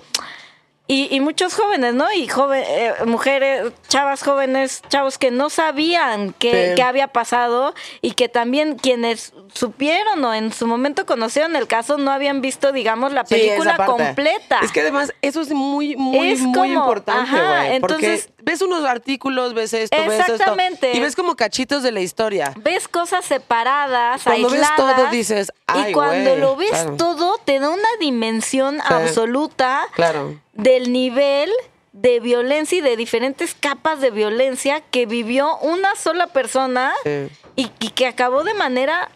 y, y muchos jóvenes, ¿no? Y joven, eh, mujeres, chavas jóvenes, chavos que no sabían qué, había pasado y que también quienes supieron o en su momento conocieron el caso no habían visto, digamos, la película completa. Es que además eso es muy, muy, Es muy como- importante, güey. Entonces- ves unos artículos, ves esto, ves esto. Exactamente. Y ves como cachitos de la historia. ves cosas separadas, Cuando ves aisladas. todo, dices, "Ay, Y cuando güey", lo ves claro. todo, te da una dimensión absoluta Claro. Del nivel de violencia y de diferentes capas de violencia que vivió una sola persona Sí. y, y que acabó de manera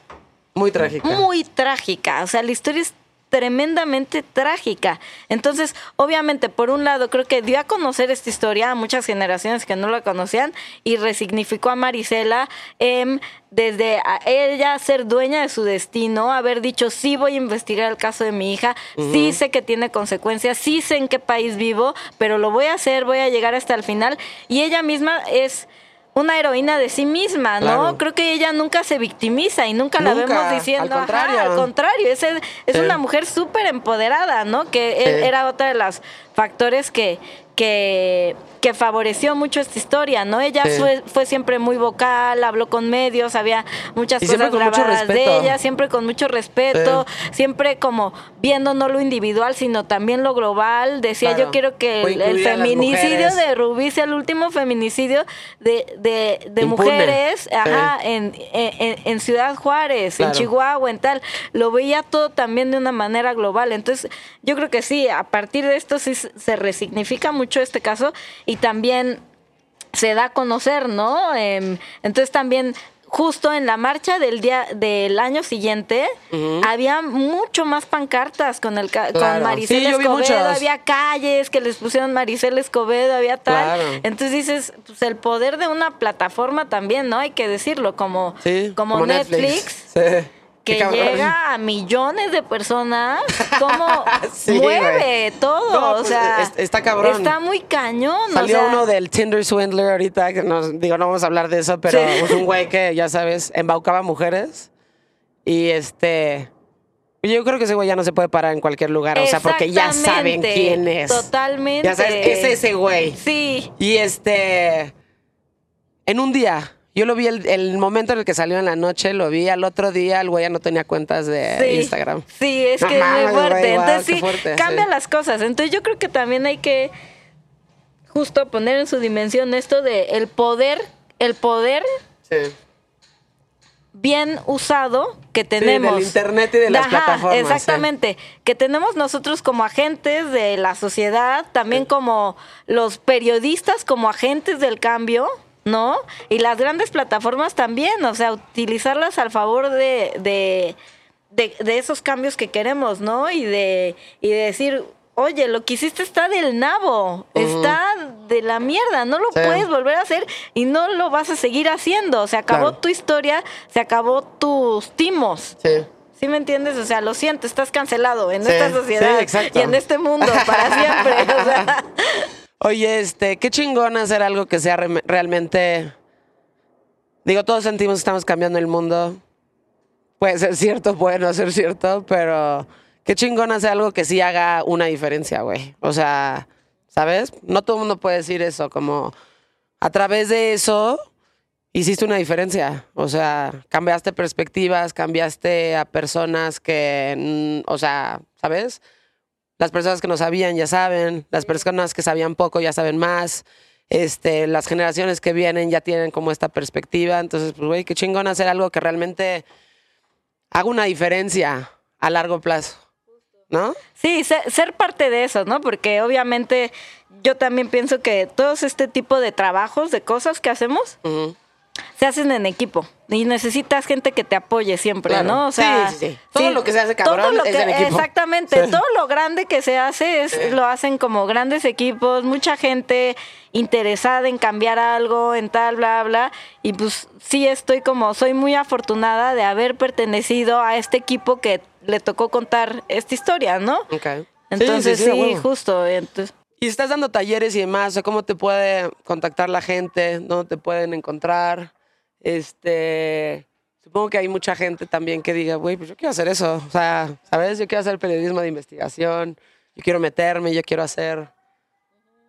Muy trágica. muy trágica. O sea, la historia es tremendamente trágica. Entonces, obviamente, por un lado, creo que dio a conocer esta historia a muchas generaciones que no la conocían y resignificó a Marisela em, desde a ella ser dueña de su destino, haber dicho, sí voy a investigar el caso de mi hija, sí sé que tiene consecuencias, sí sé en qué país vivo, pero lo voy a hacer, voy a llegar hasta el final. Y ella misma es una heroína de sí misma, ¿no? Claro. Creo que ella nunca se victimiza y nunca, la vemos diciendo, al contrario. "Ajá, al contrario, es, es Sí. una mujer súper empoderada, ¿no? Que e- Sí. era otro de los factores que, que, que favoreció mucho esta historia, ¿no? Ella Sí. fue, fue siempre muy vocal, habló con medios, había muchas Y cosas grabadas de ella, siempre con mucho respeto, siempre como viendo no lo individual, sino también lo global. Decía, Claro. yo quiero que el, feminicidio de Rubí sea el último feminicidio de, de, mujeres ajá, Sí. en, en, en Ciudad Juárez, Claro. en Chihuahua, en tal. Lo veía todo también de una manera global. Entonces, yo creo que sí, a partir de esto sí se resignifica mucho este caso y también se da a conocer, ¿no? Em, entonces también justo en la marcha del día del año siguiente había mucho más pancartas con el Claro. con Maricel Sí, Escobedo, había calles que les pusieron Maricel Escobedo, había tal. Claro. Entonces dices, pues el poder de una plataforma también, ¿no? Hay que decirlo, como, Sí, como, Netflix, Sí. Que llega a millones de personas, como Sí, mueve güey. todo, No, o pues, sea, es- está cabrón. Está muy cañón, Salió o sea, uno del Tinder Swindler ahorita, que nos, digo, no vamos a hablar de eso, pero Sí. es un güey que, ya sabes, embaucaba mujeres. Y este. Yo creo que ese güey ya no se puede parar en cualquier lugar, o sea, porque ya saben quién es. Totalmente. Ya sabes, es ese güey. Sí. Y este. En un día. Yo lo vi el, el momento en el que salió en la noche, lo vi al otro día, el güey ya no tenía cuentas de Sí, Instagram. Sí, es No que es muy fuerte. güey, Entonces sí, fuerte, sí. las cosas. Entonces yo creo que también hay que justo poner en su dimensión esto de el poder, el poder Sí. bien usado que tenemos. del internet y de las plataformas, sí. Exactamente. Que tenemos nosotros como agentes de la sociedad, también como los periodistas como agentes del cambio, ¿no? Y las grandes plataformas también, o sea, utilizarlas al favor de, de, de- de esos cambios que queremos, ¿no? Y de, y de decir, oye, lo que hiciste está del nabo, está de la mierda, no lo Sí. puedes volver a hacer y no lo vas a seguir haciendo. Se acabó Claro. tu historia, se acabó tus timos. Sí. ¿Sí me entiendes? O sea, lo siento, estás cancelado en Sí, esta sociedad sí, y en este mundo para siempre. o sea. Oye, este, qué chingón hacer algo que sea realmente. Digo, todos sentimos que estamos cambiando el mundo. Puede ser cierto, puede no ser cierto, pero qué chingón hacer algo que sí haga una diferencia, güey. O sea, ¿sabes? No todo el mundo puede decir eso, como a través de eso hiciste una diferencia. O sea, cambiaste perspectivas, cambiaste a personas que, o sea, ¿sabes? Las personas que no sabían ya saben, las personas que sabían poco ya saben más. Este, las generaciones que vienen ya tienen como esta perspectiva. Entonces, pues, güey, qué chingón hacer algo que realmente haga una diferencia a largo plazo. ¿No? Sí, ser, ser parte de eso, ¿no? Porque obviamente yo también pienso que todos este tipo de trabajos, de cosas que hacemos. Se hacen en equipo y necesitas gente que te apoye siempre, Claro. ¿no? O sea, Sí, sí, sí. Todo lo que se hace cabrón todo lo es que- en equipo. Exactamente, Sí. todo lo grande que se hace es lo hacen como grandes equipos, mucha gente interesada en cambiar algo, en tal, bla, bla, y pues sí estoy como, soy muy afortunada de haber pertenecido a este equipo que le tocó contar esta historia, ¿no? Ok. Entonces sí, justo, entonces Y estás dando talleres y demás, o sea, ¿cómo te puede contactar la gente? ¿Dónde te pueden encontrar? Este, supongo que hay mucha gente también que diga, güey, pues yo quiero hacer eso. O sea, ¿sabes? Yo quiero hacer periodismo de investigación, yo quiero meterme, yo quiero hacer,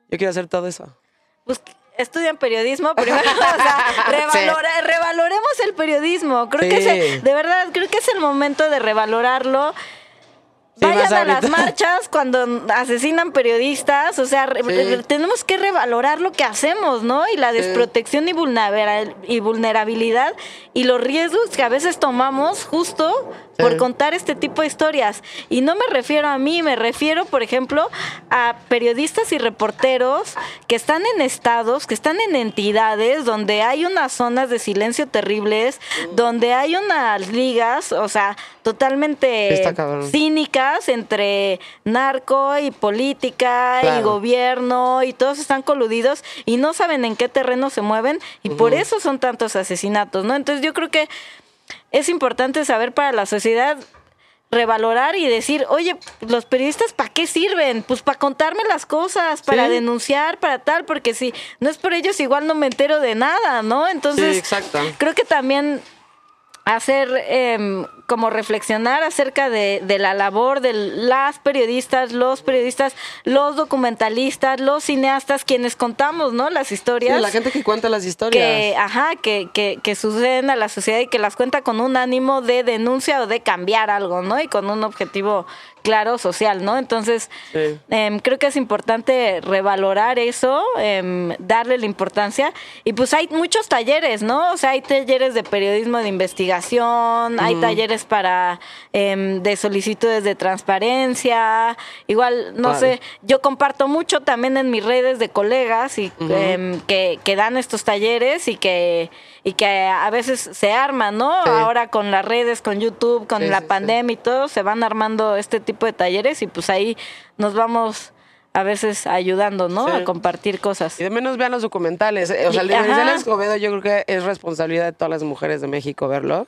yo quiero hacer todo eso. pues estudian periodismo primero, o sea, revalora- revaloremos el periodismo. Creo que Sí. es, de verdad, creo que es el momento de revalorarlo. Sí, Vayan a las marchas cuando asesinan periodistas, o sea, Sí. tenemos que revalorar lo que hacemos, ¿no? Y la desprotección y, vulnera- y vulnerabilidad y los riesgos que a veces tomamos justo Sí. por contar este tipo de historias. Y no me refiero a mí, me refiero, por ejemplo, a periodistas y reporteros que están en estados, que están en entidades donde hay unas zonas de silencio terribles, donde hay unas ligas, o sea, totalmente Está entre narco y política y gobierno y todos están coludidos y no saben en qué terreno se mueven y por eso son tantos asesinatos, ¿no? Entonces yo creo que es importante saber para la sociedad revalorar y decir, oye, los periodistas ¿para qué sirven? Pues para contarme las cosas, para Sí. denunciar, para tal, porque si no es por ellos igual no me entero de nada, ¿no? Entonces, Sí, creo que también hacer em, como reflexionar acerca de, de la labor de las periodistas, los periodistas, los documentalistas, los cineastas, quienes contamos, ¿no? Las Sí, historias la gente que cuenta las historias. que, ajá, que, que, que suceden a la sociedad y que las cuenta con un ánimo de denuncia o de cambiar algo, ¿no? Y con un objetivo claro social, ¿no? Entonces, Sí. em, creo que es importante revalorar eso, em, darle la importancia. Y pues hay muchos talleres, ¿no? O sea, hay talleres de periodismo de investigación, hay talleres para em, de solicitudes de transparencia. Igual, no sé, yo comparto mucho también en mis redes de colegas y em, que, que dan estos talleres y que y que a veces se arman, ¿no? Sí. Ahora con las redes, con YouTube, con Sí, la sí, pandemia y todo, se van armando este tipo de talleres y pues ahí nos vamos a veces ayudando, ¿no? Sí. A compartir cosas. Y de menos vean los documentales. eh, O sea, el de Escobedo yo creo que es responsabilidad de todas las mujeres de México verlo.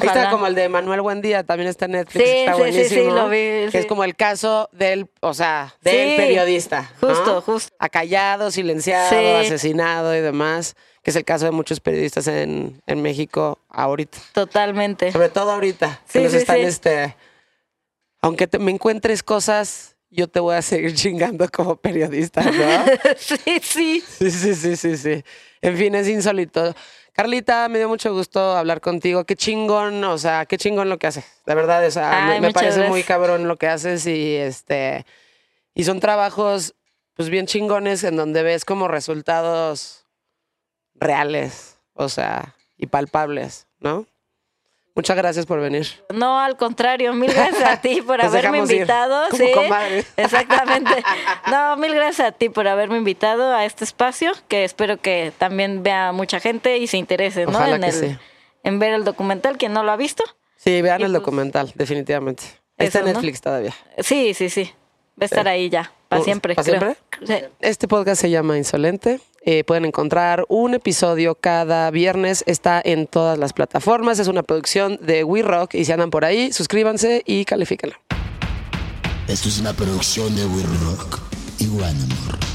Ahí está como el de Manuel Buendía, también está en Netflix, Sí, está sí, sí, sí, buenísimo. lo vi, que. Es como el caso del, o sea, del periodista. ¿no? justo, justo. Acallado, silenciado, asesinado y demás. Que es el caso de muchos periodistas en, en México ahorita. Totalmente. Sobre todo ahorita. que Sí, nos sí, están, sí. este. Aunque te- me encuentres cosas, yo te voy a seguir chingando como periodista, ¿no? sí, sí. Sí, sí, sí, sí, sí. En fin, es insólito. Carlita, me dio mucho gusto hablar contigo. Qué chingón, o sea, qué chingón lo que haces. De verdad, o sea, me- Ay, me, muchas parece muy cabrón lo que haces y este y son trabajos pues bien chingones en donde ves como resultados reales, o sea, y palpables, ¿no? Muchas gracias por venir. No, al contrario, mil gracias a ti por haberme invitado. como sí, comadres. exactamente. No, mil gracias a ti por haberme invitado a este espacio, que espero que también vea mucha gente y se interese, ¿no? Ojalá en, que el, sí. en ver el documental, quien no lo ha visto. Sí, vean Y el pues, documental, definitivamente. Está en. Netflix todavía. Sí, sí, sí. Va a estar ahí ya, para siempre. ¿pa' creo. siempre? Sí. Este podcast se llama Insolente. Eh, pueden encontrar un episodio cada viernes. Está en todas las plataformas. Es una producción de We Rock. Y si andan por ahí, suscríbanse y califíquenla. Esto es una producción de We Rock y One.